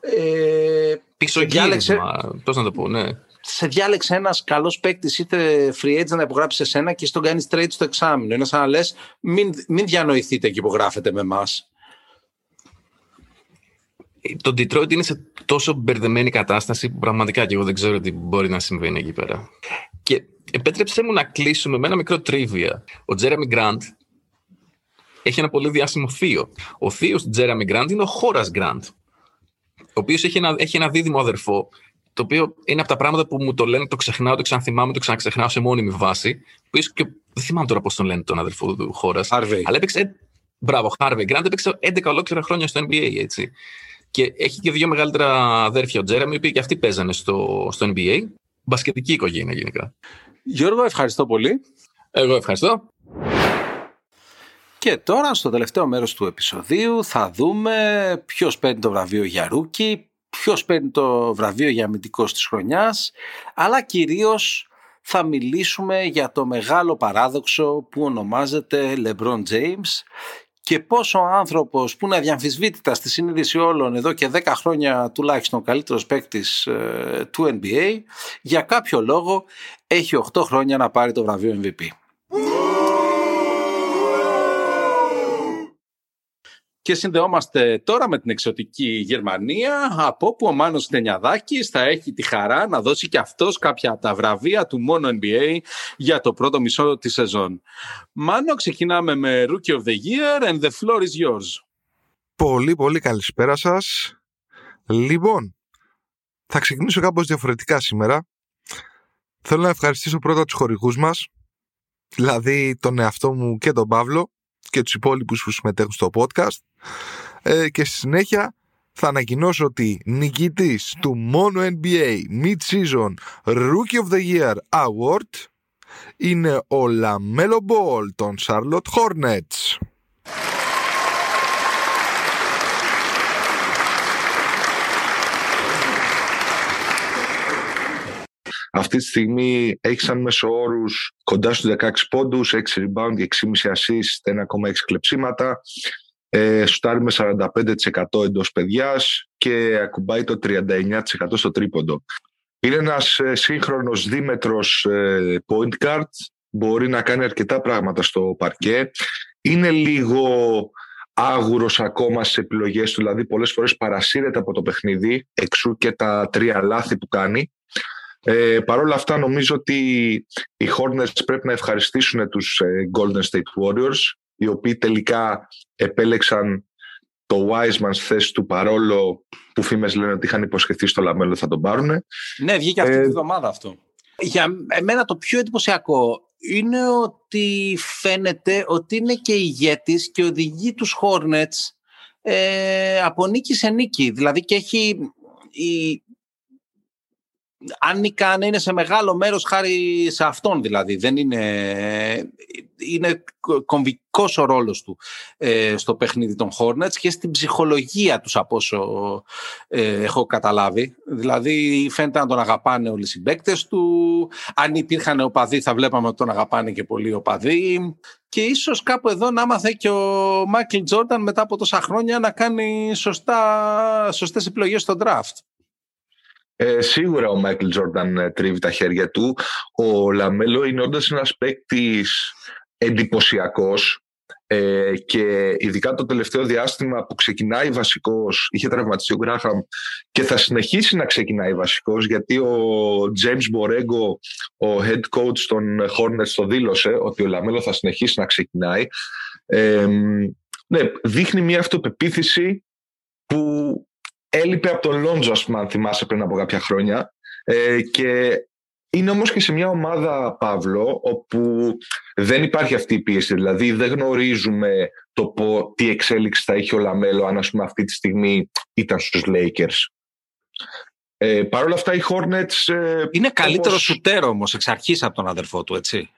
Ε, Πίσω διάλεξε... Πώς να το πω, ναι σε διάλεξε ένας καλός παίκτης, είτε free agent να υπογράψει σε σένα και στον κάνεις trade στο εξάμεινο. Είναι σαν να λες, μην, μην διανοηθείτε και υπογράφετε με εμάς. Το Detroit είναι σε τόσο μπερδεμένη κατάσταση που πραγματικά και εγώ δεν ξέρω τι μπορεί να συμβαίνει εκεί πέρα. Και επέτρεψέ μου να κλείσουμε με ένα μικρό τρίβια. Ο Jeremy Grant έχει ένα πολύ διάσημο θείο. Ο θείος του Jeremy Grant είναι ο Horace Grant, ο οποίος έχει ένα, έχει ένα δίδυμο αδερφό το οποίο είναι από τα πράγματα που μου το λένε, το ξεχνάω, το ξαναθυμάμαι, το ξαναξεχνάω σε μόνιμη βάση. Που ίσως και δεν θυμάμαι τώρα πώς τον λένε τον αδερφό του χώρας. Αλλά έπαιξε. Μπράβο, Harvey Grant έπαιξε 11 ολόκληρα χρόνια στο NBA, έτσι. Και έχει και δύο μεγαλύτερα αδέρφια, ο Τζέρεμι, οι οποίοι και αυτοί παίζανε στο, στο NBA. Μπασκετική οικογένεια γενικά. Γιώργο, ευχαριστώ πολύ. Εγώ ευχαριστώ. Και τώρα στο τελευταίο μέρος του επεισοδίου θα δούμε ποιος παίρνει το βραβείο για ρούκι, ποιος παίρνει το βραβείο για αμυντικός της χρονιάς, αλλά κυρίως θα μιλήσουμε για το μεγάλο παράδοξο που ονομάζεται LeBron James και πόσο ο άνθρωπος που είναι αδιαμφισβήτητα στη συνείδηση όλων εδώ και 10 χρόνια τουλάχιστον καλύτερος παίκτης ε, του NBA για κάποιο λόγο έχει 8 χρόνια να πάρει το βραβείο MVP. Και συνδεόμαστε τώρα με την εξωτική Γερμανία, από όπου ο Μάνος Τενιαδάκης θα έχει τη χαρά να δώσει και αυτός κάποια από τα βραβεία του μόνο NBA για το πρώτο μισό της σεζόν. Μάνο, ξεκινάμε με Rookie of the Year and the floor is yours. Πολύ πολύ καλησπέρα σας. Λοιπόν, θα ξεκινήσω κάπως διαφορετικά σήμερα. Θέλω να ευχαριστήσω πρώτα τους χορηγούς μας, δηλαδή τον εαυτό μου και τον Παύλο, και τους υπόλοιπους που συμμετέχουν στο podcast ε, και στη συνέχεια θα ανακοινώσω ότι νικητής του μόνο NBA Mid-Season Rookie of the Year Award είναι ο Λαμέλο Ball των Charlotte Hornets. Αυτή τη στιγμή έχεις σαν μέσο όρους κοντά στους 16 πόντους, 6 rebound και 6,5 assist, 1,6 κλεψίματα. Ε, σουτάρει με 45% εντός παιδιάς και ακουμπάει το 39% στο τρίποντο. Είναι ένας ε, σύγχρονος δίμετρος ε, point guard. Μπορεί να κάνει αρκετά πράγματα στο παρκέ. Είναι λίγο άγουρος ακόμα στις επιλογές του, δηλαδή πολλές φορές παρασύρεται από το παιχνίδι, εξού και τα τρία λάθη που κάνει. Ε, Παρ' όλα αυτά νομίζω ότι οι Hornets πρέπει να ευχαριστήσουν τους ε, Golden State Warriors οι οποίοι τελικά επέλεξαν το Wiseman στη θέση του παρόλο που φήμες λένε ότι είχαν υποσχεθεί στο Λαμέλο θα τον πάρουν. Ναι, βγήκε αυτή ε, τη βδομάδα αυτό. Για εμένα το πιο εντυπωσιακό είναι ότι φαίνεται ότι είναι και ηγέτης και οδηγεί τους Hornets ε, από νίκη σε νίκη. Δηλαδή και έχει η, αν νικάνε είναι σε μεγάλο μέρος χάρη σε αυτόν δηλαδή. Δεν είναι, είναι κομβικός ο ρόλος του ε, στο παιχνίδι των Hornets και στην ψυχολογία τους από όσο ε, έχω καταλάβει. Δηλαδή φαίνεται να τον αγαπάνε όλοι οι συμπαίκτες του. Αν υπήρχαν οπαδοί θα βλέπαμε ότι τον αγαπάνε και πολλοί οπαδοί. Και ίσως κάπου εδώ να μάθε και ο Μάικλ Τζόρνταν μετά από τόσα χρόνια να κάνει σωστά, σωστές επιλογές στο draft. Ε, σίγουρα ο Μάικλ Τζόρνταν ε, τρίβει τα χέρια του. Ο Λαμέλο είναι όντως ένας παίκτης εντυπωσιακός ε, και ειδικά το τελευταίο διάστημα που ξεκινάει βασικός, είχε τραυματιστεί ο Γκράχαμ και θα συνεχίσει να ξεκινάει βασικός γιατί ο James Μπορέγκο, ο head coach των Hornets το δήλωσε ότι ο Λαμέλο θα συνεχίσει να ξεκινάει. Ε, ναι, δείχνει μια αυτοπεποίθηση που έλειπε από τον Λόντζο, ας πούμε, αν θυμάσαι πριν από κάποια χρόνια. Ε, και είναι όμως και σε μια ομάδα, Παύλο, όπου δεν υπάρχει αυτή η πίεση. Δηλαδή δεν γνωρίζουμε το πω, τι εξέλιξη θα έχει ο Λαμέλο αν ας πούμε αυτή τη στιγμή ήταν στους Lakers. Ε, Παρ' όλα αυτά οι Hornets... Ε, είναι καλύτερος όπως... σουτέρ όμως εξ αρχής από τον αδερφό του, έτσι.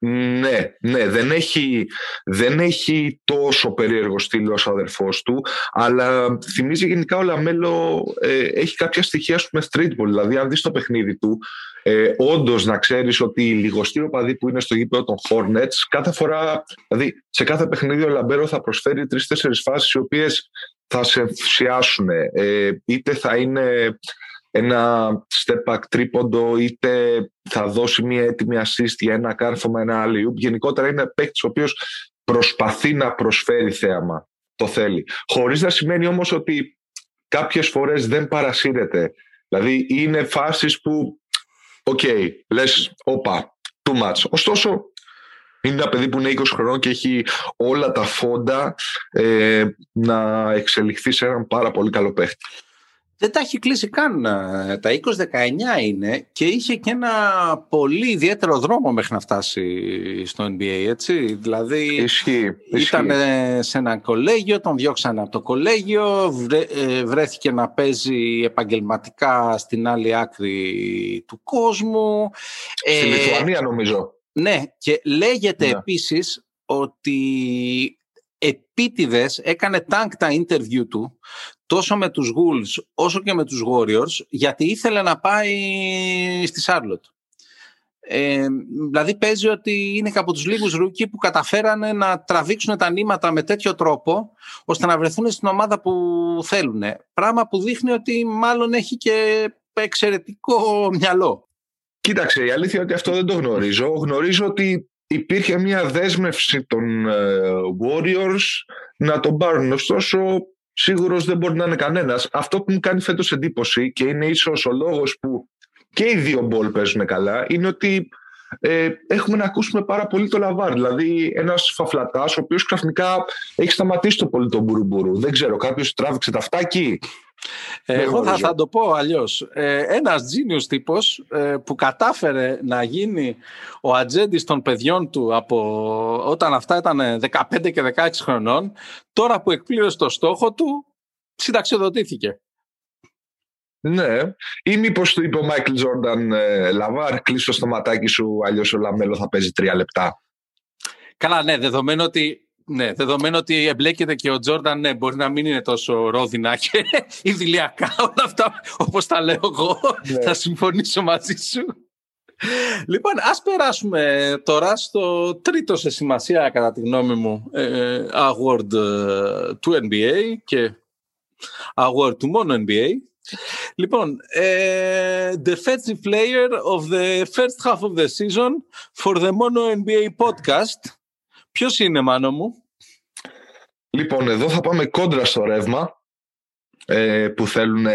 Ναι, ναι, δεν έχει, δεν έχει τόσο περίεργο στυλ όσο ο αδερφός του, αλλά θυμίζει γενικά ο Λαμέλο ε, έχει κάποια στοιχεία με streetball, δηλαδή αν δεις το παιχνίδι του, ε, όντως να ξέρεις ότι οι λιγοστοί οπαδοί που είναι στο γήπεδο των Hornets, κάθε φορά, δηλαδή σε κάθε παιχνίδι ο Λαμέλο θα προσφέρει τρεις-τέσσερις φάσεις οι οποίες θα σε ενθουσιάσουν. Ε, είτε θα είναι ένα step back τρίποντο, είτε θα δώσει μια έτοιμη assist για ένα κάρφωμα, ένα άλλο. Γενικότερα είναι παίκτης ο οποίος προσπαθεί να προσφέρει θέαμα. Το θέλει. Χωρίς να σημαίνει όμως ότι κάποιες φορές δεν παρασύρεται. Δηλαδή είναι φάσεις που, OK, okay, λες, όπα, too much. Ωστόσο, είναι ένα παιδί που είναι 20 χρονών και έχει όλα τα φόντα ε, να εξελιχθεί σε έναν πάρα πολύ καλό παίχτη δεν τα έχει κλείσει καν. Ε, τα 20-19 είναι και είχε και ένα πολύ ιδιαίτερο δρόμο μέχρι να φτάσει στο NBA, έτσι. Δηλαδή ισχύει, ήταν σε ένα κολέγιο, τον διώξανε από το κολέγιο, ε, βρέθηκε να παίζει επαγγελματικά στην άλλη άκρη του κόσμου. Στη ε, Λιθουανία νομίζω. Ναι, και λέγεται ναι. επίσης ότι επίτηδες έκανε τάγκ τα interview του τόσο με τους Wolves όσο και με τους Warriors γιατί ήθελε να πάει στη Charlotte. Ε, δηλαδή παίζει ότι είναι και από τους λίγους rookie που καταφέρανε να τραβήξουν τα νήματα με τέτοιο τρόπο ώστε να βρεθούν στην ομάδα που θέλουν. Πράγμα που δείχνει ότι μάλλον έχει και εξαιρετικό μυαλό. Κοίταξε, η αλήθεια είναι ότι αυτό δεν το γνωρίζω. Γνωρίζω ότι υπήρχε μια δέσμευση των ε, Warriors να τον πάρουν. Ωστόσο, σίγουρος δεν μπορεί να είναι κανένας. Αυτό που μου κάνει φέτος εντύπωση και είναι ίσως ο λόγος που και οι δύο μπολ παίζουν καλά είναι ότι ε, έχουμε να ακούσουμε πάρα πολύ το Λαβάρ. Δηλαδή, ένας φαφλατάς, ο οποίος ξαφνικά έχει σταματήσει το πολύ τον μπουρουμπουρου. Δεν ξέρω, κάποιος τράβηξε το αφτάκι. Εγώ θα, θα το πω αλλιώς. Ε, Ένας τζίνιο τύπος ε, που κατάφερε να γίνει ο ατζέντης των παιδιών του από όταν αυτά ήταν 15 και 16 χρονών, τώρα που εκπλήρωσε το στόχο του, συνταξιοδοτήθηκε. Ναι. Ή μήπως του είπε ο Μάικλ Τζόρνταν, ε, Λαβάρ, κλείσε το στοματάκι σου, αλλιώς ο Λαμέλο θα παίζει τρία λεπτά. Καλά, ναι, δεδομένου ότι ναι, δεδομένου ότι εμπλέκεται και ο Τζόρνταν, ναι, μπορεί να μην είναι τόσο ρόδινα και [laughs] ειδυλλιακά όλα αυτά, όπως τα λέω εγώ. Ναι. Θα συμφωνήσω μαζί σου. Λοιπόν, ας περάσουμε τώρα στο τρίτο σε σημασία, κατά τη γνώμη μου, ε, award ε, του NBA και award του μόνο NBA. Λοιπόν, ε, defensive player of the first half of the season for the Mono NBA podcast. Ποιος είναι, Μάνο μου; Λοιπόν, εδώ θα πάμε κόντρα στο ρεύμα ε, που θέλουν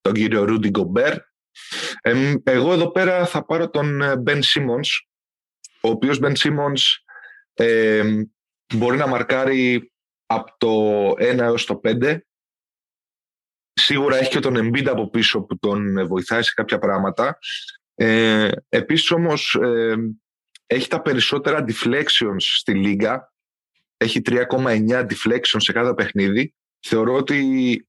τον κύριο Ρούντι Γκομπέρ. Ε, εγώ εδώ πέρα θα πάρω τον Μπεν Σίμονς, ο οποίος Μπεν Σίμονς μπορεί να μαρκάρει από το 1 έως το 5. Σίγουρα έχει και τον Embiid από πίσω που τον βοηθάει σε κάποια πράγματα. Ε, επίσης όμως ε, έχει τα περισσότερα deflections στη λίγα. Έχει 3,9 deflections σε κάθε παιχνίδι. Θεωρώ ότι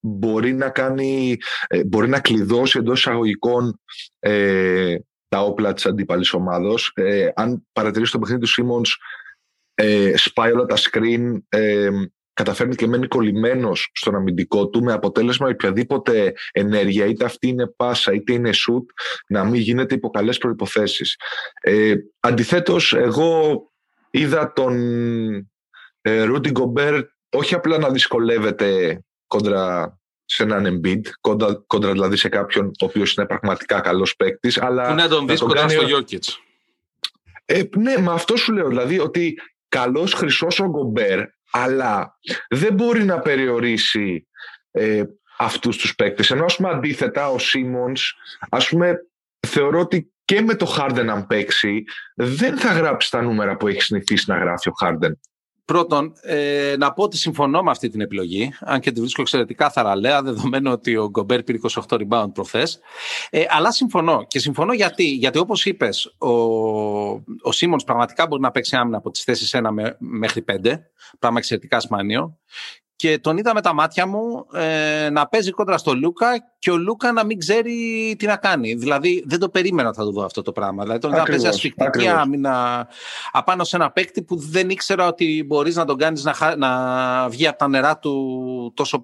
μπορεί να κάνει, ε, μπορεί να κλειδώσει εντός εισαγωγικών ε, τα όπλα της αντίπαλης ομάδος. Ε, αν παρατηρήσει το παιχνίδι του Σίμονς, ε, σπάει όλα τα screen, ε, καταφέρνει και μένει κολλημένος στον αμυντικό του με αποτέλεσμα οποιαδήποτε ενέργεια, είτε αυτή είναι πάσα είτε είναι shoot, να μην γίνεται υπό καλές προϋποθέσεις. Ε, αντιθέτως, εγώ είδα τον ε, Rudy Gobert όχι απλά να δυσκολεύεται κόντρα σε έναν Embiid, κόντρα, κόντρα δηλαδή σε κάποιον ο οποίος είναι πραγματικά καλός παίκτης. Αλλά Που να τον δει κοντά στο Jokic. Ε, ναι, με αυτό σου λέω. Δηλαδή ότι καλός χρυσός ο Γκομπέρ, αλλά δεν μπορεί να περιορίσει ε, αυτούς τους παίκτες. Ενώ ας πούμε αντίθετα ο Σίμονς, ας πούμε θεωρώ ότι και με το Χάρντεν αν παίξει δεν θα γράψει τα νούμερα που έχει συνηθίσει να γράφει ο Χάρντεν. Πρώτον, ε, να πω ότι συμφωνώ με αυτή την επιλογή, αν και τη βρίσκω εξαιρετικά θαραλέα, δεδομένου ότι ο Γκομπέρ πήρε 28 rebound προχθές. Ε, αλλά συμφωνώ. Και συμφωνώ γιατί, γιατί όπως είπες, ο, ο Σίμονς πραγματικά μπορεί να παίξει άμυνα από τις θέσεις 1 μέχρι 5, πράγμα εξαιρετικά σπάνιο και τον είδα με τα μάτια μου ε, να παίζει κόντρα στο Λούκα και ο Λούκα να μην ξέρει τι να κάνει. Δηλαδή δεν το περίμενα ότι θα το δω αυτό το πράγμα. Δηλαδή τον είδα να παίζει ασφικτική άμυνα απάνω σε ένα παίκτη που δεν ήξερα ότι μπορείς να τον κάνεις να, να βγει από τα νερά του τόσο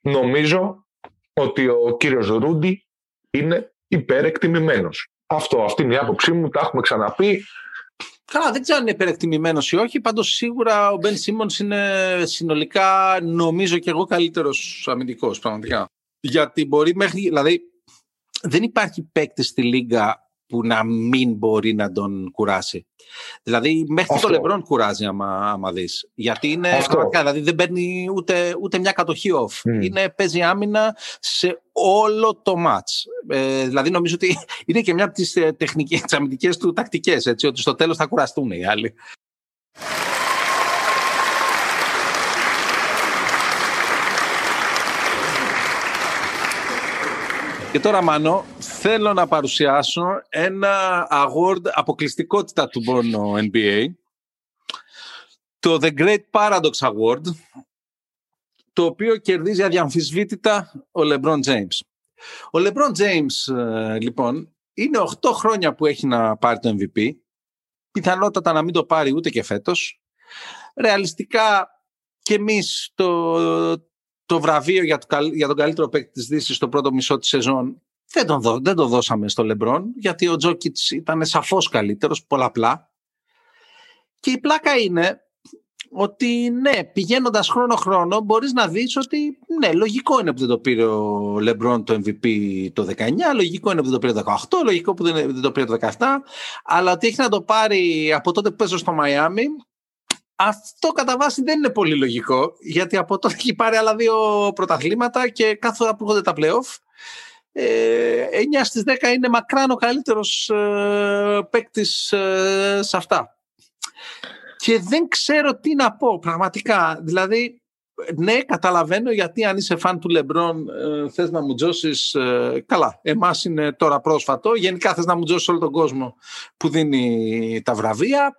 Νομίζω ότι ο κύριος Ρούντι είναι υπερεκτιμημένος. Αυτό, αυτή είναι η άποψή μου, τα έχουμε ξαναπεί. Καλά, δεν ξέρω αν είναι υπερεκτιμημένος ή όχι. Πάντως σίγουρα ο Μπεν Σίμον είναι συνολικά, νομίζω και εγώ, καλύτερος αμυντικός πραγματικά. Γιατί μπορεί μέχρι. Δηλαδή, δεν υπάρχει παίκτη στη Λίγκα που να μην μπορεί να τον κουράσει. Δηλαδή, μέχρι Αυτό. το Λεμπρόν κουράζει, άμα, άμα δεις. Γιατί είναι. Δηλαδή, δεν παίρνει ούτε, ούτε μια κατοχή off. Mm. Είναι, παίζει άμυνα σε όλο το match. Ε, δηλαδή, νομίζω ότι [laughs] είναι και μια από τις ε, αμυντικές του τακτικές. Ότι στο τέλος θα κουραστούν οι άλλοι. Και τώρα, Μάνο, θέλω να παρουσιάσω ένα award αποκλειστικότητα του μόνο NBA. Το The Great Paradox Award, το οποίο κερδίζει αδιαμφισβήτητα ο LeBron James. Ο LeBron James, ε, λοιπόν, είναι 8 χρόνια που έχει να πάρει το MVP. Πιθανότατα να μην το πάρει ούτε και φέτος. Ρεαλιστικά και εμείς το, το βραβείο για, το, για τον καλύτερο παίκτη της Δύσης στο πρώτο μισό της σεζόν δεν, τον δεν το δώσαμε στο Λεμπρόν γιατί ο Τζόκιτς ήταν σαφώς καλύτερος πολλαπλά. Και η πλάκα είναι ότι ναι, πηγαίνοντας χρόνο-χρόνο μπορείς να δεις ότι ναι, λογικό είναι που δεν το πήρε ο Λεμπρόν το MVP το 19, λογικό είναι που δεν το πήρε το 18, λογικό που δεν το πήρε το 17, αλλά ότι έχει να το πάρει από τότε που παίζω στο Μαϊάμι αυτό κατά βάση δεν είναι πολύ λογικό, γιατί από τότε έχει πάρει άλλα δύο πρωταθλήματα και κάθε φορά που έρχονται τα playoff, ε, 9 στις 10 είναι μακράν ο καλύτερος ε, παίκτης ε, σε αυτά. Και δεν ξέρω τι να πω πραγματικά. Δηλαδή, ναι, καταλαβαίνω γιατί αν είσαι φαν του Λεμπρόν ε, θες να μου τζώσεις ε, καλά. Εμάς είναι τώρα πρόσφατο. Γενικά θες να μου τζώσεις όλο τον κόσμο που δίνει τα βραβεία.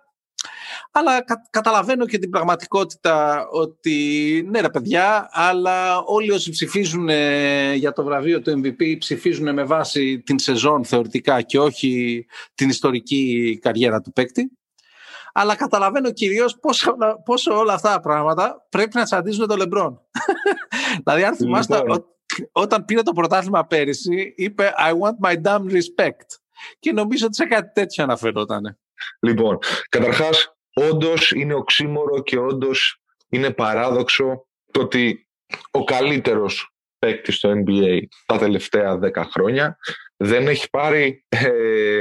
Αλλά καταλαβαίνω και την πραγματικότητα ότι ναι ρε παιδιά, αλλά όλοι όσοι ψηφίζουν ε, για το βραβείο του MVP ψηφίζουν με βάση την σεζόν θεωρητικά και όχι την ιστορική καριέρα του παίκτη. Αλλά καταλαβαίνω κυρίως πόσο, πόσο όλα αυτά τα πράγματα πρέπει να τσαντίζουν τον Λεμπρόν. [laughs] δηλαδή, αν θυμάστε, λοιπόν. όταν πήρε το πρωτάθλημα πέρυσι, είπε I want my damn respect. Και νομίζω ότι σε κάτι τέτοιο αναφερόταν. Λοιπόν, καταρχάς όντως είναι οξύμορο και όντως είναι παράδοξο το ότι ο καλύτερος παίκτης στο NBA τα τελευταία 10 χρόνια δεν έχει πάρει ε,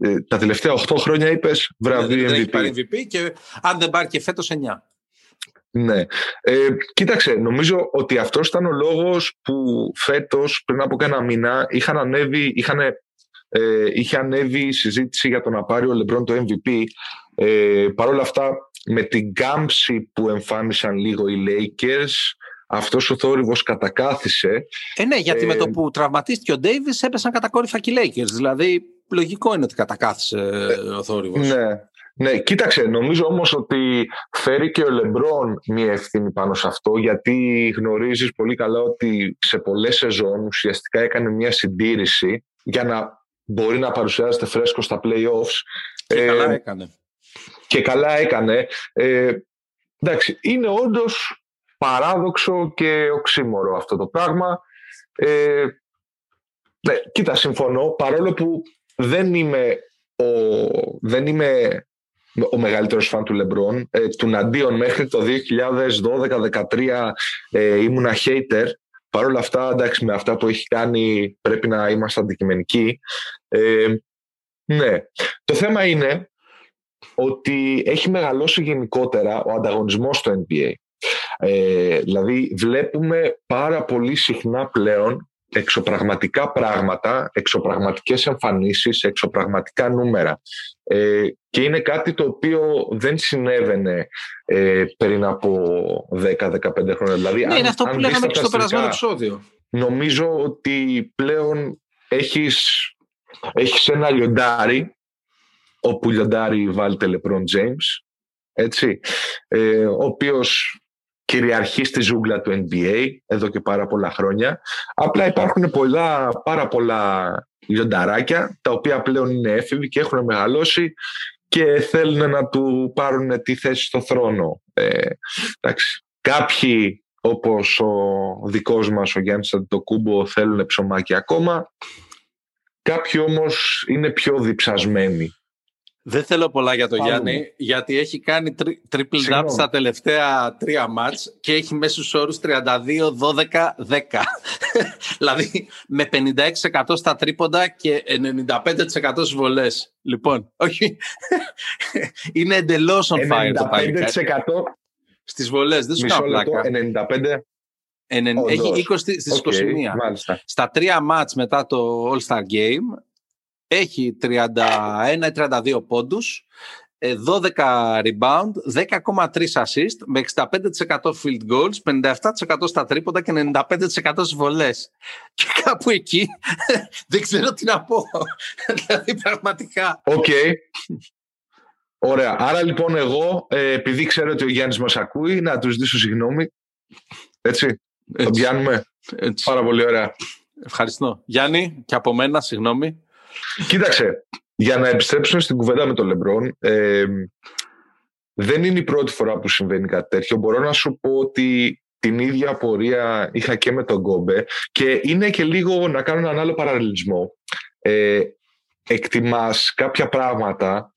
ε, τα τελευταία 8 χρόνια είπες βραβείο MVP. Δεν έχει πάρει MVP και αν δεν πάρει και φέτος 9. Ναι. Ε, κοίταξε, νομίζω ότι αυτός ήταν ο λόγος που φέτος πριν από κάνα μήνα είχαν ανέβει, είχαν, ε, είχε ανέβει η συζήτηση για το να πάρει ο Λεμπρόν το MVP ε, Παρ' όλα αυτά, με την κάμψη που εμφάνισαν λίγο οι Lakers αυτός ο θόρυβος κατακάθισε. Ε, ναι, γιατί Ε, με το που τραυματίστηκε ο Ντέιβις έπεσαν κατακόρυφα και οι Lakers. Δηλαδή, λογικό είναι ότι κατακάθισε ο θόρυβος. Ναι, ναι, κοίταξε, νομίζω όμως ότι φέρει και ο Λεμπρόν μία ευθύνη πάνω σε αυτό γιατί γνωρίζεις πολύ καλά ότι σε πολλές σεζόν ουσιαστικά έκανε μία συντήρηση για να μπορεί να παρουσιάζεται φρέσκο στα play-offs Και Ε, καλά έκανε. Και καλά έκανε. Ε, εντάξει, είναι όντως παράδοξο και οξύμορο αυτό το πράγμα. Ε, ναι, κοίτα, συμφωνώ, παρόλο που δεν είμαι ο, δεν είμαι ο μεγαλύτερος φαν του Λεμπρόν. Ε, του Ναντίον μέχρι το 2012-2013 ε, ήμουνα hater. Παρ' όλα αυτά, εντάξει, με αυτά που έχει κάνει πρέπει να είμαστε αντικειμενικοί. Ε, ναι. Το θέμα είναι ότι έχει μεγαλώσει γενικότερα ο ανταγωνισμός στο NBA. Ε, δηλαδή βλέπουμε πάρα πολύ συχνά πλέον εξωπραγματικά πράγματα, εξωπραγματικές εμφανίσεις, εξωπραγματικά νούμερα. Ε, και είναι κάτι το οποίο δεν συνέβαινε ε, πριν από 10-15 χρόνια. Δηλαδή, Ναι, είναι αυτό που δεις λέγαμε τα και στο περασμένο στατιστικά, επεισόδιο. νομίζω ότι πλέον έχεις, έχεις ένα λιοντάρι όπου λιοντάρι βάλτε LeBron James έτσι, ε, ο οποίος κυριαρχεί στη ζούγκλα του NBA εδώ και πάρα πολλά χρόνια. Απλά υπάρχουν πολλά, πάρα πολλά λιονταράκια τα οποία πλέον είναι έφηβοι και έχουν μεγαλώσει και θέλουν να του πάρουν τη θέση στο θρόνο. Ε, εντάξει. Κάποιοι όπως ο δικός μας ο Γιάννης Αντιτοκούμπο θέλουν ψωμάκι ακόμα. Κάποιοι όμως είναι πιο διψασμένοι. Δεν θέλω πολλά για τον Πάμε. Γιάννη, γιατί έχει κάνει τρι, triple double Συγγνώμη. στα τελευταία τρία μάτς και έχει μέσους όρους 32-12-10. [laughs] δηλαδή με 56% στα τρίποντα και 95% στις βολές. Λοιπόν, όχι. [laughs] είναι εντελώς on fire το παλικάρι. 95% Στις βολές, δεν σου μισό κάνω λεπτό, πλάκα. 95% Ενεν- όντως. Έχει 20 στις Οκ, 21. μάλιστα. Στα τρία ματς μετά το All-Star Game έχει 31 ή 32 πόντους, ε, 12 rebound, 10,3 assist με 65% field goals, 57% στα τρίποντα και 95% στις βολές. [laughs] Και κάπου εκεί [laughs] δεν ξέρω τι να πω. [laughs] δηλαδή πραγματικά. Οκ. Ωραία. Άρα λοιπόν εγώ, ε, επειδή ξέρω ότι ο Γιάννης μας ακούει, να του ζητήσω συγγνώμη. Έτσι, τον Έτσι, πιάνουμε. έτσι. Πάρα πολύ ωραία. Ευχαριστώ. Γιάννη, και από μένα, συγγνώμη. Κοίταξε, για να επιστρέψουμε στην κουβέντα με τον Λεμπρόν, ε, δεν είναι η πρώτη φορά που συμβαίνει κάτι τέτοιο. Μπορώ να σου πω ότι την ίδια απορία είχα και με τον Γκόμπε και είναι και λίγο να κάνω έναν άλλο παραλληλισμό. Ε, εκτιμάς κάποια πράγματα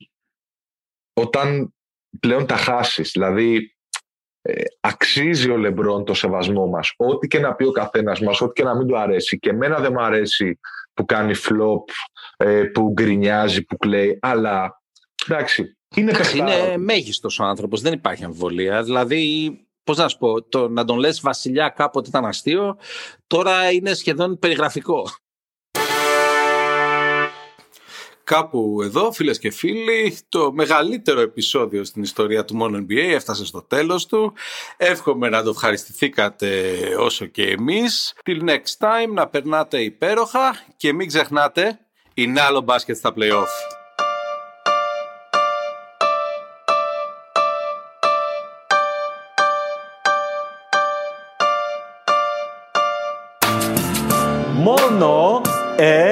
όταν πλέον τα χάσεις. Δηλαδή, ε, αξίζει ο Λεμπρόν το σεβασμό μας. Ό,τι και να πει ο καθένας μας, ό,τι και να μην του αρέσει. Και εμένα δεν μου αρέσει που κάνει flop, ε, που γκρινιάζει, που κλαίει. Αλλά, εντάξει, είναι παιχτάρα. Είναι μέγιστος ο άνθρωπος, δεν υπάρχει αμφιβολία. Δηλαδή, πώς να σου πω, το να τον λες Βασιλιά κάποτε ήταν αστείο, τώρα είναι σχεδόν περιγραφικό. Κάπου εδώ, φίλες και φίλοι, το μεγαλύτερο επεισόδιο στην ιστορία του Μόνο NBA έφτασε στο τέλος του. Εύχομαι να το ευχαριστηθήκατε όσο και εμείς. Till next time, να περνάτε υπέροχα και μην ξεχνάτε, είναι άλλο μπάσκετ στα play-off. Μόνο NBA